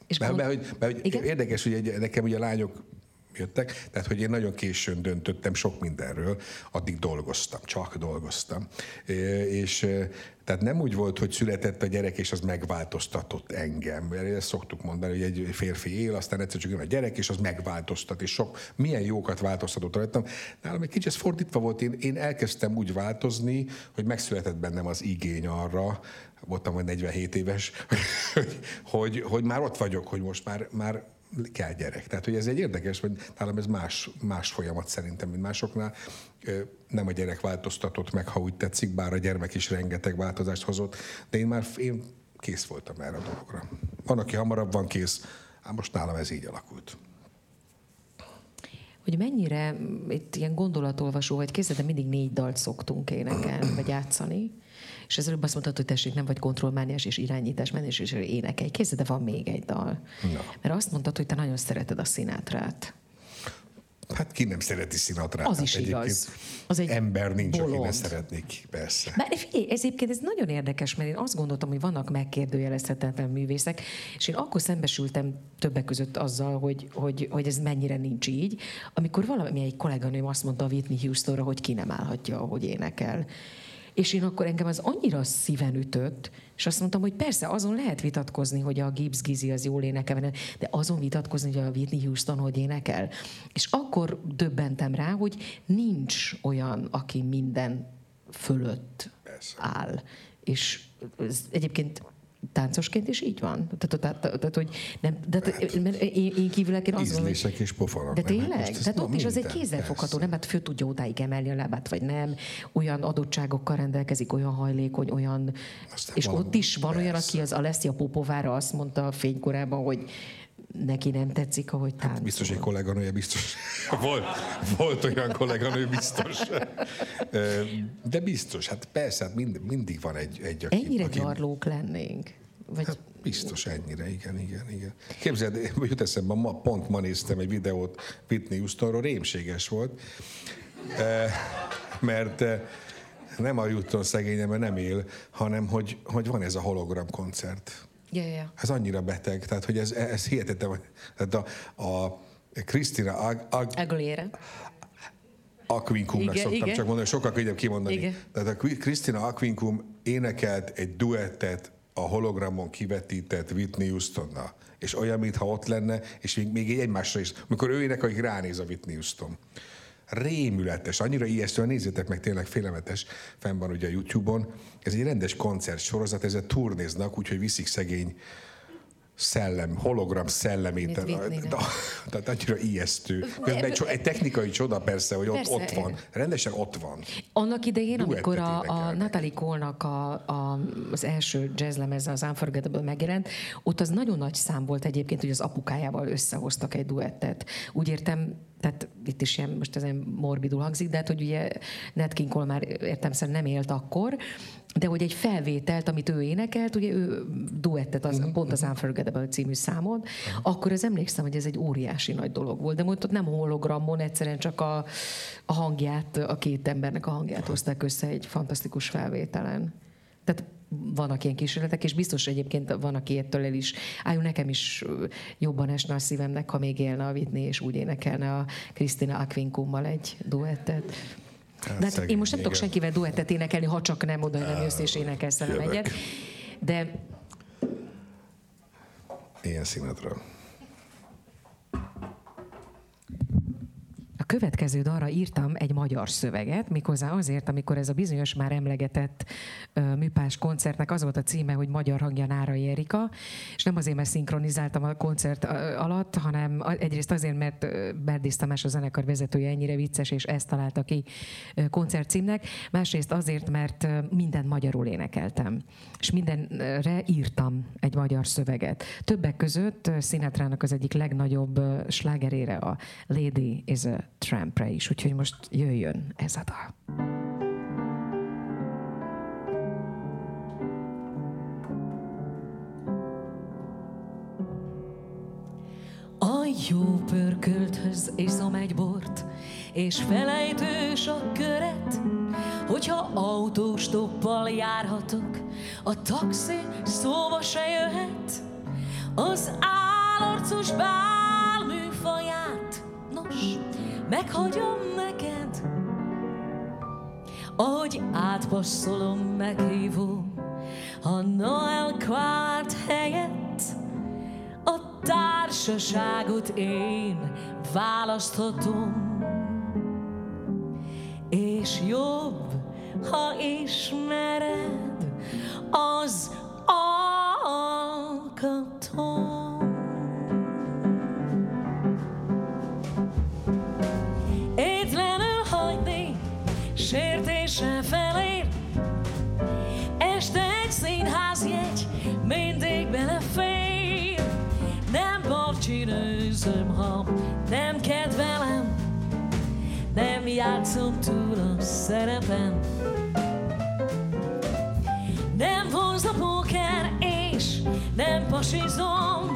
És mert, mert, mert, mert, mert érdekes, hogy egy, nekem ugye a lányok jöttek, tehát hogy én nagyon későn döntöttem sok mindenről, addig dolgoztam, csak dolgoztam. És tehát nem úgy volt, hogy született a gyerek, és az megváltoztatott engem. Ezt szoktuk mondani, hogy egy férfi él, aztán egyszer csak jön a gyerek, és az megváltoztat, és sok, milyen jókat változtatott rajtam. Nálam egy kicsit fordítva volt, én, én elkezdtem úgy változni, hogy megszületett bennem az igény arra, voltam majd 47 éves, <laughs> hogy, hogy, hogy már ott vagyok, hogy most már, már kell gyerek. Tehát, hogy ez egy érdekes, hogy nálam ez más, más folyamat szerintem, mint másoknál. Nem a gyerek változtatott meg, ha úgy tetszik, bár a gyermek is rengeteg változást hozott, de én már én kész voltam erre a dologra. Van, aki hamarabb van kész, ám most nálam ez így alakult hogy mennyire itt ilyen gondolatolvasó vagy készített, de mindig négy dalt szoktunk énekelni, vagy játszani. És ez előbb azt mondtad, hogy tessék, nem vagy kontrollmániás és irányítás menés és énekelj. Készített, de van még egy dal. No. Mert azt mondtad, hogy te nagyon szereted a színátrát. Hát ki nem szereti Sinatrát? Az is Egyébként igaz. Az egy ember nincs, bolond. aki ne szeretnék, persze. Bár figyelj, ez egyébként ez nagyon érdekes, mert én azt gondoltam, hogy vannak megkérdőjelezhetetlen művészek, és én akkor szembesültem többek között azzal, hogy, hogy, hogy ez mennyire nincs így, amikor valami egy kolléganőm azt mondta a Whitney Houstonra, hogy ki nem állhatja, hogy énekel. És én akkor engem az annyira szíven ütött, és azt mondtam, hogy persze, azon lehet vitatkozni, hogy a Gibbs Gizi az jól énekel, de azon vitatkozni, hogy a Whitney Houston hogy énekel. És akkor döbbentem rá, hogy nincs olyan, aki minden fölött persze. áll. És ez egyébként táncosként is így van? Tehát, tehát, tehát hogy nem, de, hát, mert én, én kívülek azt gondolom, hogy... és pofonok. De tényleg? Tehát ott is az egy kézzelfogható, nem? Hát fő tudja odáig emelni a lábát, vagy nem. Olyan adottságokkal rendelkezik, olyan hajlékony, olyan... Aztán és ott is van persze. olyan, aki az Alessia Popovára azt mondta a fénykorában, hogy neki nem tetszik, ahogy táncol. Hát biztos egy kolléganője, biztos. <laughs> Volt, volt olyan kolléganő, biztos. <laughs> De biztos, hát persze, hát mind, mindig van egy, egy aki... Ennyire aki... gyarlók lennénk? Vagy... Hát biztos ennyire, igen, igen, igen. Képzeld, <laughs> jut eszembe, ma, pont ma néztem egy videót Whitney Houstonról, rémséges volt, mert nem a Houston szegénye, mert nem él, hanem hogy, hogy van ez a hologram koncert Ja, ja. Ez annyira beteg, tehát hogy ez, ez hihetetlen. Tehát a, a Krisztina Ag, Ag, Aguilera. Aquincumnak szoktam igen. csak mondani, sokkal könnyebb kimondani. Igen. Tehát a Krisztina Aquincum énekelt egy duettet a hologramon kivetített Whitney Houstonnal. És olyan, mintha ott lenne, és még, még egymásra is. Amikor ő énekel, hogy ránéz a Whitney Houston rémületes, annyira ijesztően, nézzétek meg, tényleg félelmetes, fenn van ugye a YouTube-on. Ez egy rendes koncert sorozat, ezzel turnéznak, úgyhogy viszik szegény szellem, hologram szellemét. <laughs> Tehát annyira ijesztő. Közben egy, egy technikai csoda persze, hogy persze, ott, ott van. Rendesen ott van. Annak idején, Duettet amikor a, a Natalie Cole-nak a, a, az első jazzlemeze, az Unforgettable megjelent, ott az nagyon nagy szám volt egyébként, hogy az apukájával összehoztak egy duettet. Úgy értem, tehát itt is ilyen, most ez morbidul hangzik, de hát, hogy ugye Nat King Cole már értem nem élt akkor, de hogy egy felvételt, amit ő énekelt, ugye ő duettet, az, uh-huh. pont az Unforgettable című számon, uh-huh. akkor az emlékszem, hogy ez egy óriási nagy dolog volt, de most ott nem hologramon, egyszerűen csak a, a hangját, a két embernek a hangját hozták össze egy fantasztikus felvételen. Tehát vannak ilyen kísérletek, és biztos egyébként van, aki ettől el is, álljon nekem is jobban esne a szívemnek, ha még élne a Whitney, és úgy énekelne a Krisztina Aquincummal egy duettet. De hát szegény, én most nem tudok igen. senkivel duettet énekelni, ha csak nem oda nem jössz és énekelsz velem egyet. De Ilyen színedről. Következő dalra írtam egy magyar szöveget, méghozzá azért, amikor ez a bizonyos már emlegetett ö, műpás koncertnek az volt a címe, hogy Magyar hangja Nárai Erika, és nem azért, mert szinkronizáltam a koncert alatt, hanem egyrészt azért, mert ö, Berdész Tamás a zenekar vezetője ennyire vicces, és ezt találta ki koncertcímnek, másrészt azért, mert ö, mindent magyarul énekeltem, és mindenre írtam egy magyar szöveget. Többek között Sinatrának az egyik legnagyobb slágerére a Lady is a Trampre is, úgyhogy most jöjjön ez a dal. A jó pörkölthöz iszom egy bort, és felejtős a köret, hogyha autós toppal járhatok, a taxi szóba se jöhet, az állarcos bál műfaját, nos, meghagyom neked, ahogy átpasszolom, meghívom, a Noel Quart helyett, a társaságot én választhatom. És jobb, ha ismered az nem játszom túl a szerepen. Nem vonz a póker és nem pasizom,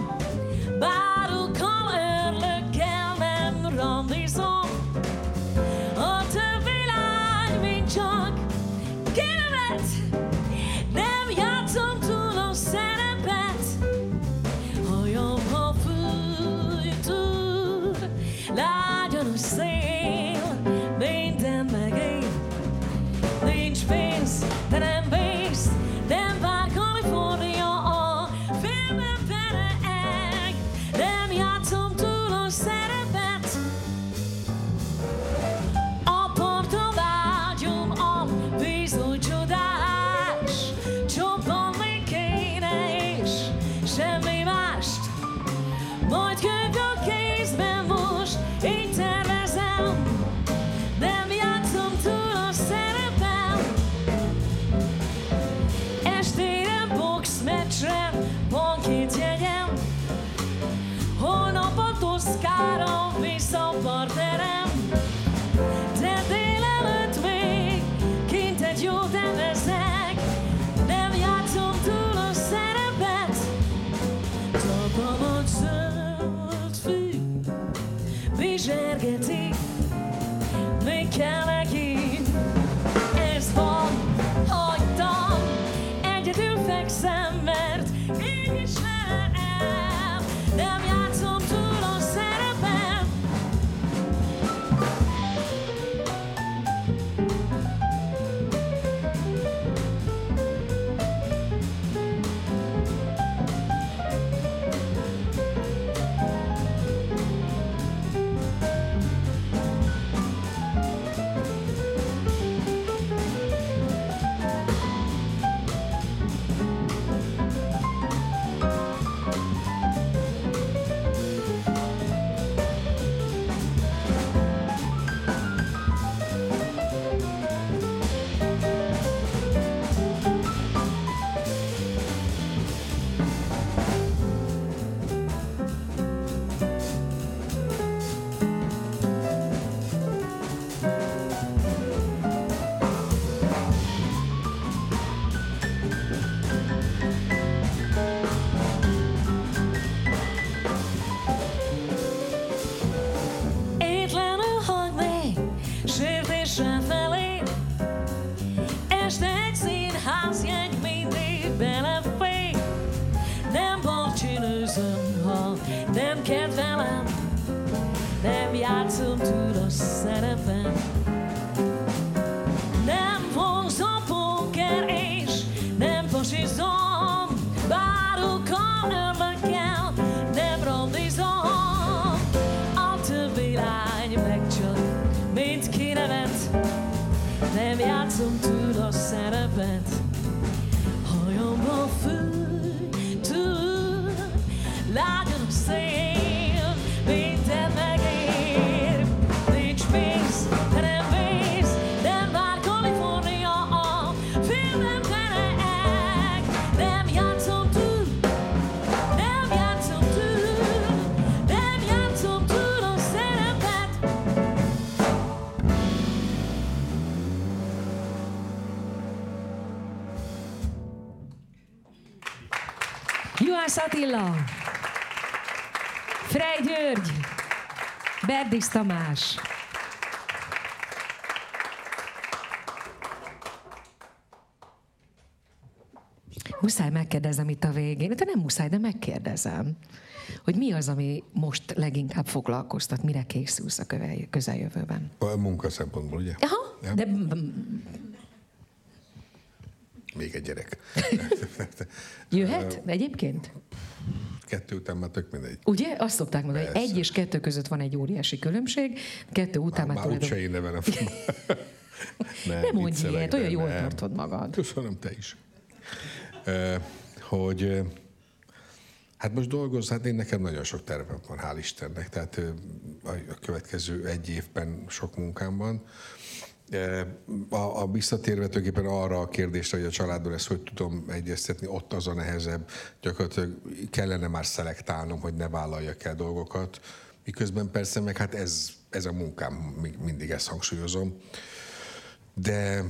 Berdis Tamás. Muszáj megkérdezem itt a végén, de nem muszáj, de megkérdezem, hogy mi az, ami most leginkább foglalkoztat, mire készülsz a közeljövőben? A munka szempontból, ugye? Aha, Ja. de Még egy gyerek. <laughs> jöhet egyébként? Kettő után már tök mindegy. Ugye? Azt szokták mondani, hogy egy és kettő között van egy óriási különbség, kettő után már, Már úgyse én nevelem. <laughs> nem, Nem mondj ilyet, olyan jól nem. tartod magad. Köszönöm, te is. Hogy hát most dolgoz, hát én nekem nagyon sok tervem van, hál' Istennek, tehát a következő egy évben sok munkám van. Ö, A, a visszatérve tulajdonképpen arra a kérdésre, hogy a családból ezt hogy tudom egyeztetni, ott az a nehezebb. Gyakorlatilag kellene már szelektálnom, hogy ne vállaljak el dolgokat. Miközben persze meg hát ez, ez a munkám, mi- mindig ezt hangsúlyozom. De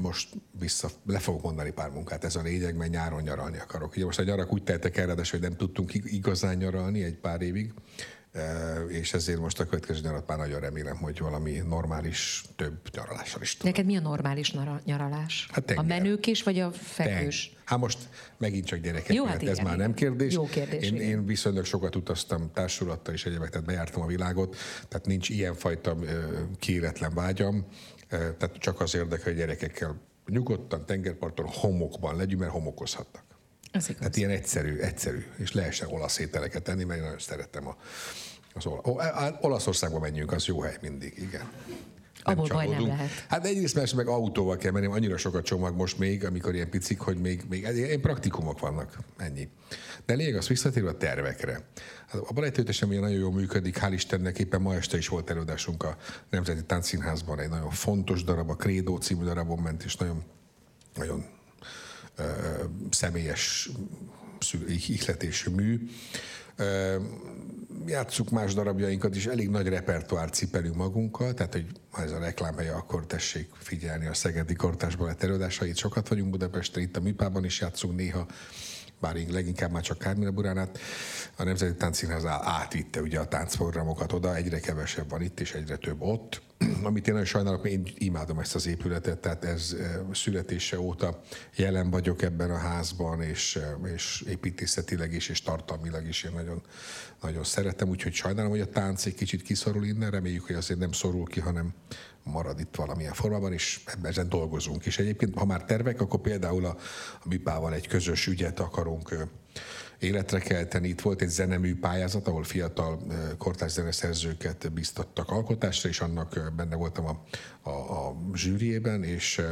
most vissza, le fogok mondani pár munkát, ez a lényeg, mert nyáron nyaralni akarok. Ugye most a nyarak úgy teltek el, hogy nem tudtunk ig- igazán nyaralni egy pár évig, és ezért most a következő nyarat már nagyon remélem, hogy valami normális, több nyaralással is tudok. Neked mi a normális nyaralás? Hát a tenger. menőkés vagy a fekvős? Teng. Hát most megint csak gyerekek, Jó, hát hát ez igen, már igen. nem kérdés. Jó kérdés, Én, igen. én viszonylag sokat utaztam társulattal és egyébként, tehát bejártam a világot, tehát nincs ilyenfajta kiéletlen vágyam, tehát csak az érdekel, hogy gyerekekkel nyugodtan, tengerparton, homokban legyünk, mert homokozhatnak. Ez igaz. Tehát ilyen egyszerű, egyszerű, és lehessen olasz ételeket tenni, mert én nagyon szeretem a, az ola, o, á, Olaszországba menjünk, az jó hely mindig, igen. Abból baj nem lehet. Hát egyrészt más meg autóval kell menni, annyira sokat csomag most még, amikor ilyen picik, hogy még, még ilyen praktikumok vannak, ennyi. De lényeg az visszatérve a tervekre. Hát a barátőtesem ugye nagyon jól működik, hál' Istennek éppen ma este is volt előadásunk a Nemzeti Táncszínházban, egy nagyon fontos darab, a Krédó című darabon ment, és nagyon, nagyon személyes ihletésű mű. Játsszuk más darabjainkat is, elég nagy repertoár cipelünk magunkkal, tehát hogy ha ez a reklámhelye, akkor tessék figyelni a Szegedi Kortás Balett előadásait. Sokat vagyunk Budapesten, itt a Műpában is játszunk néha, bár én leginkább már csak Kármina Buránát. A Nemzeti Táncszínház átvitte ugye a táncprogramokat oda, egyre kevesebb van itt, és egyre több ott. <clears throat> Amit én nagyon sajnálok, én imádom ezt az épületet, tehát ez eh, születése óta jelen vagyok ebben a házban, és, eh, és építészetileg is, és tartalmilag is én nagyon, nagyon szeretem, úgyhogy sajnálom, hogy a tánc egy kicsit kiszorul innen, reméljük, hogy azért nem szorul ki, hanem marad itt valamilyen formában, és ebben dolgozunk. És egyébként, ha már tervek, akkor például a, a MIPával egy közös ügyet akarunk ö, életre kelteni. Itt volt egy zenemű pályázat, ahol fiatal kortárs zeneszerzőket biztattak alkotásra, és annak benne voltam a, a, a zsűriében, és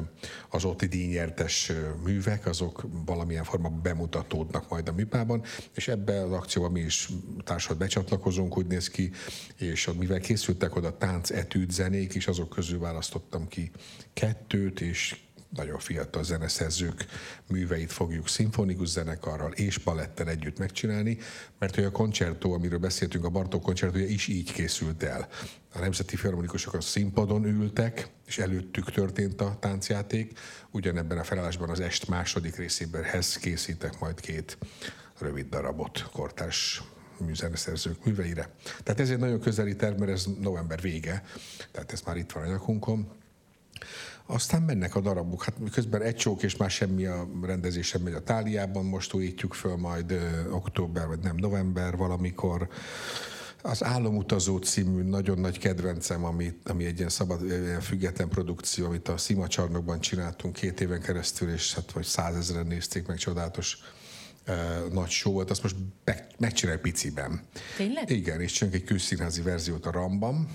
az ott díjnyertes művek, azok valamilyen formában bemutatódnak majd a műpában, és ebbe az akcióban mi is társad becsatlakozunk, úgy néz ki, és mivel készültek oda tánc, etűd, zenék, és azok közül választottam ki kettőt, és nagyon fiatal zeneszerzők műveit fogjuk szimfonikus zenekarral és palettel együtt megcsinálni, mert hogy a koncertó, amiről beszéltünk, a Bartók koncertója is így készült el. A nemzeti filharmonikusok a színpadon ültek, és előttük történt a táncjáték. Ugyanebben a felállásban az est második részében hez készítek majd két rövid darabot kortárs műzeneszerzők műveire. Tehát ez egy nagyon közeli terv, mert ez november vége, tehát ez már itt van a nyakunkon. Aztán mennek a darabok. Hát közben egy csók és már semmi a rendezésem megy a Táliában, most újítjuk föl majd ö, október, vagy nem, november valamikor. Az Álomutazó című nagyon nagy kedvencem, ami, ami egy ilyen szabad, ilyen független produkció, amit a Szima csarnokban csináltunk két éven keresztül, és hát vagy százezeren nézték meg, csodálatos uh, nagy show volt, azt most meg, megcsinálj piciben. Tényleg? Igen, és csinálunk egy külszínházi verziót a Ramban,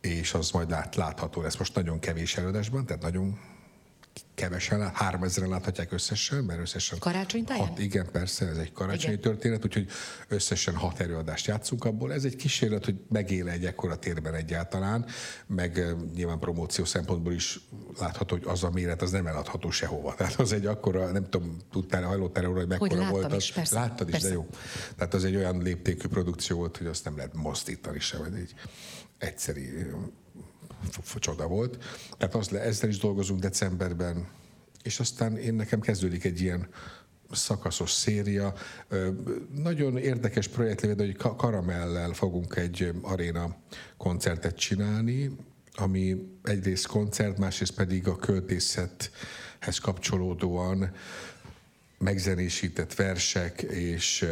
és az majd lát, látható lesz most nagyon kevés előadásban, tehát nagyon kevesen, lát, 3000-en láthatják összesen, mert összesen... Karácsonytáján? Hat, igen, persze, ez egy karácsonyi Igen. történet, úgyhogy összesen hat előadást játszunk abból. Ez egy kísérlet, hogy megél egy ekkora térben egyáltalán, meg nyilván promóció szempontból is látható, hogy az a méret, az nem eladható sehova. <laughs> Tehát az egy akkora, nem tudom, tudtál, hajlottál róla, hogy mekkora láttam volt az. is, persze, Láttad is, persze. de jó. Tehát az egy olyan léptékű produkció volt, hogy azt nem lehet mozdítani sem, ez egy f- csoda volt. Tehát az, ezzel is dolgozunk decemberben, és aztán én nekem kezdődik egy ilyen szakaszos széria. Nagyon érdekes projekt léved, hogy Ka- Karamellel fogunk egy aréna koncertet csinálni, ami egyrészt koncert, másrészt pedig a költészethez kapcsolódóan megzenésített versek és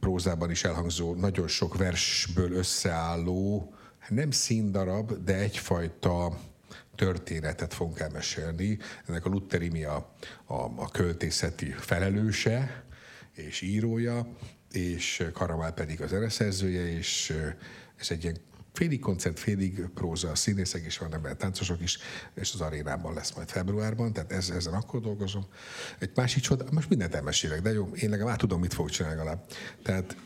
prózában is elhangzó, nagyon sok versből összeálló, nem színdarab, de egyfajta történetet fogunk elmesélni. Ennek a Luther a, a, a költészeti felelőse és írója, és Karamál pedig a zeneszerzője, és eh, ez egy ilyen félig koncert, félig próza, színészek is vannak benne, táncosok is, és az arénában lesz majd februárban, tehát ez, ezen akkor dolgozom. Egy másik csoda, most mindent elmesélek, de jó, én legalább tudom, mit fogok csinálni legalább. Tehát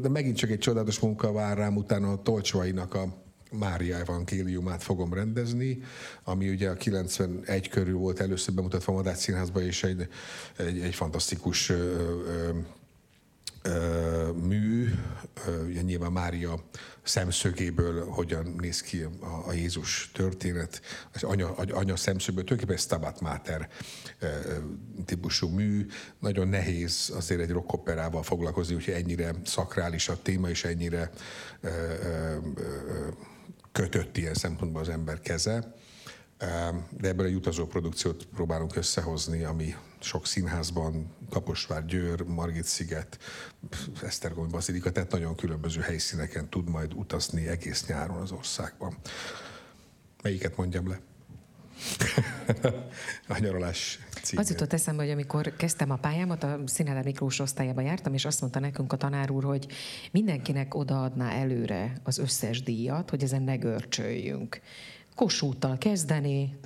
de megint csak egy csodálatos munka vár rám, utána a Tolcsvainak a Mária evangéliumát fogom rendezni, ami ugye a 91 körül volt először bemutatva a Madács Színházba, és egy, egy, egy fantasztikus ö, ö, ö, mű, ö, nyilván Mária szemszögéből hogyan néz ki a, a Jézus történet, az anya, anya szemszögből, tulajdonképpen Stabat Mater ö, ö, típusú mű, nagyon nehéz azért egy rockoperával foglalkozni, úgyhogy ennyire szakrális a téma, és ennyire ö, ö, ö, kötött ilyen szempontból az ember keze. De ebből egy utazó produkciót próbálunk összehozni, ami sok színházban, Kaposvár, Győr, Margit sziget, Esztergomi Bazilika, tehát nagyon különböző helyszíneken tud majd utazni egész nyáron az országban. Melyiket mondjam le? <laughs> a nyaralás címe. Az jutott eszembe, hogy amikor kezdtem a pályámat, a Színház Miklós osztályába jártam, és azt mondta nekünk a tanár úr, hogy mindenkinek odaadná előre az összes díjat, hogy ezen ne görcsöljünk. Kossuthtal kezdeni,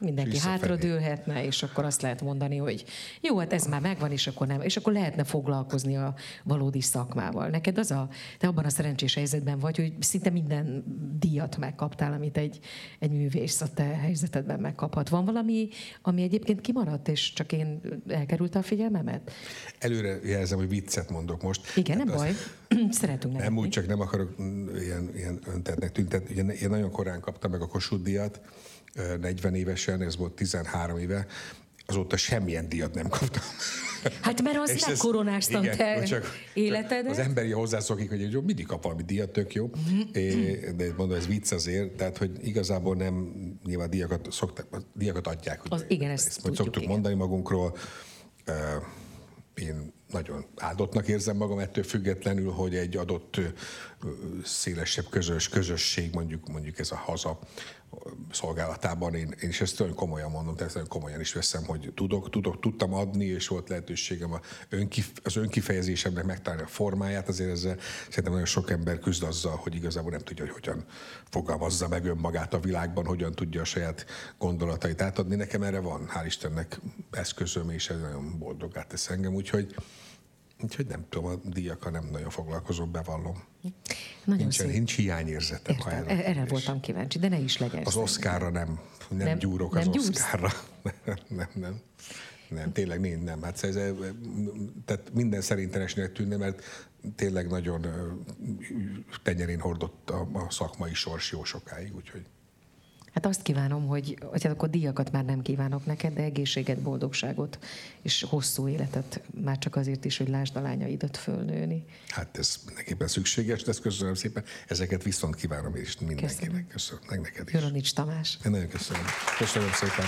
mindenki hátradőlhetne, és akkor azt lehet mondani, hogy jó, hát ez már megvan, és akkor nem, és akkor lehetne foglalkozni a valódi szakmával. Neked az a, te abban a szerencsés helyzetben vagy, hogy szinte minden díjat megkaptál, amit egy, egy művész a te helyzetedben megkaphat. Van valami, ami egyébként kimaradt, és csak én elkerülte a figyelmemet? Előre jelzem, hogy viccet mondok most. Igen, nem Tehát az- baj. <clears throat> Szeretünk Nem nevetni. úgy, csak nem akarok ilyen, ilyen öntetnek tüntetni. Ugye én nagyon korán kaptam meg a Kossuth díjat, 40 évesen, ez volt 13 éve, azóta semmilyen díjat nem kaptam. Hát mert az <laughs> És ez- megkoronáztam igen, te csak- életedet. Az emberi hozzászokik, hogy jó, mindig kap valami díjat, tök jó. É, De mondom, ez vicc azért, tehát hogy igazából nem, nyilván díjakat, szoktak, díjakat adják. ugye, Az- igen, ezt ezt tudjuk, szoktuk igen. mondani magunkról. Én nagyon áldottnak érzem magam ettől függetlenül, hogy egy adott szélesebb közös közösség, mondjuk, mondjuk ez a haza szolgálatában, én, én is ezt nagyon komolyan mondom, tehát nagyon komolyan is veszem, hogy tudok, tudok, tudtam adni, és volt lehetőségem az önkifejezésemnek megtalálni a formáját, azért ezzel szerintem nagyon sok ember küzd azzal, hogy igazából nem tudja, hogy hogyan fogalmazza meg önmagát a világban, hogyan tudja a saját gondolatait átadni. Nekem erre van, hál' Istennek eszközöm, és ez nagyon boldogát tesz engem, úgyhogy Úgyhogy nem tudom, a díjakkal nem nagyon foglalkozom, bevallom. Nagyon Nincs, szép. nincs hiányérzetem. Értem, a erre kérdés. voltam kíváncsi, de ne is legyen. Az. Oszkárra nem, nem, nem gyúrok nem az gyúrsz? Oszkárra. <laughs> nem, nem. Nem, tényleg nem, nem. Hát ez, tehát minden szerintenesnek tűnne, mert tényleg nagyon tenyerén hordott a, a szakmai sors jó sokáig, úgyhogy Hát azt kívánom, hogy, hogy hát akkor díjakat már nem kívánok neked, de egészséget, boldogságot és hosszú életet, már csak azért is, hogy lásd a lányaidat fölnőni. hát ez mindenképpen szükséges, de ezt köszönöm szépen. Ezeket viszont kívánom is mindenkinek. Köszönöm, meg neked is. Jolanics Tamás. Én nagyon köszönöm. Köszönöm szépen.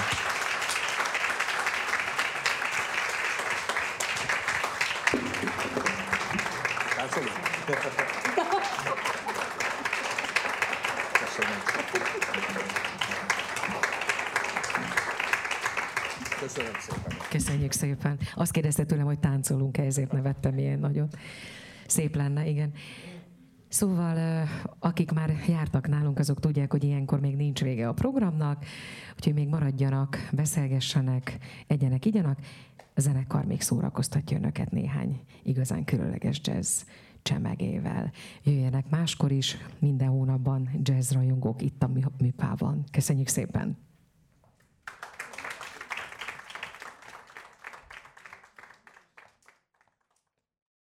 Köszönöm szépen. Köszönjük szépen. Azt kérdezte tőlem, hogy táncolunk-e, ezért nevettem ilyen nagyon. Szép lenne, igen. Szóval akik már jártak nálunk, azok tudják, hogy ilyenkor még nincs vége a programnak, úgyhogy még maradjanak, beszélgessenek, egyenek, igyanak. A zenekar még szórakoztatja önöket néhány igazán különleges jazz csemegével. Jöjjenek máskor is, minden hónapban jazz rajongók itt a műpában. Köszönjük szépen!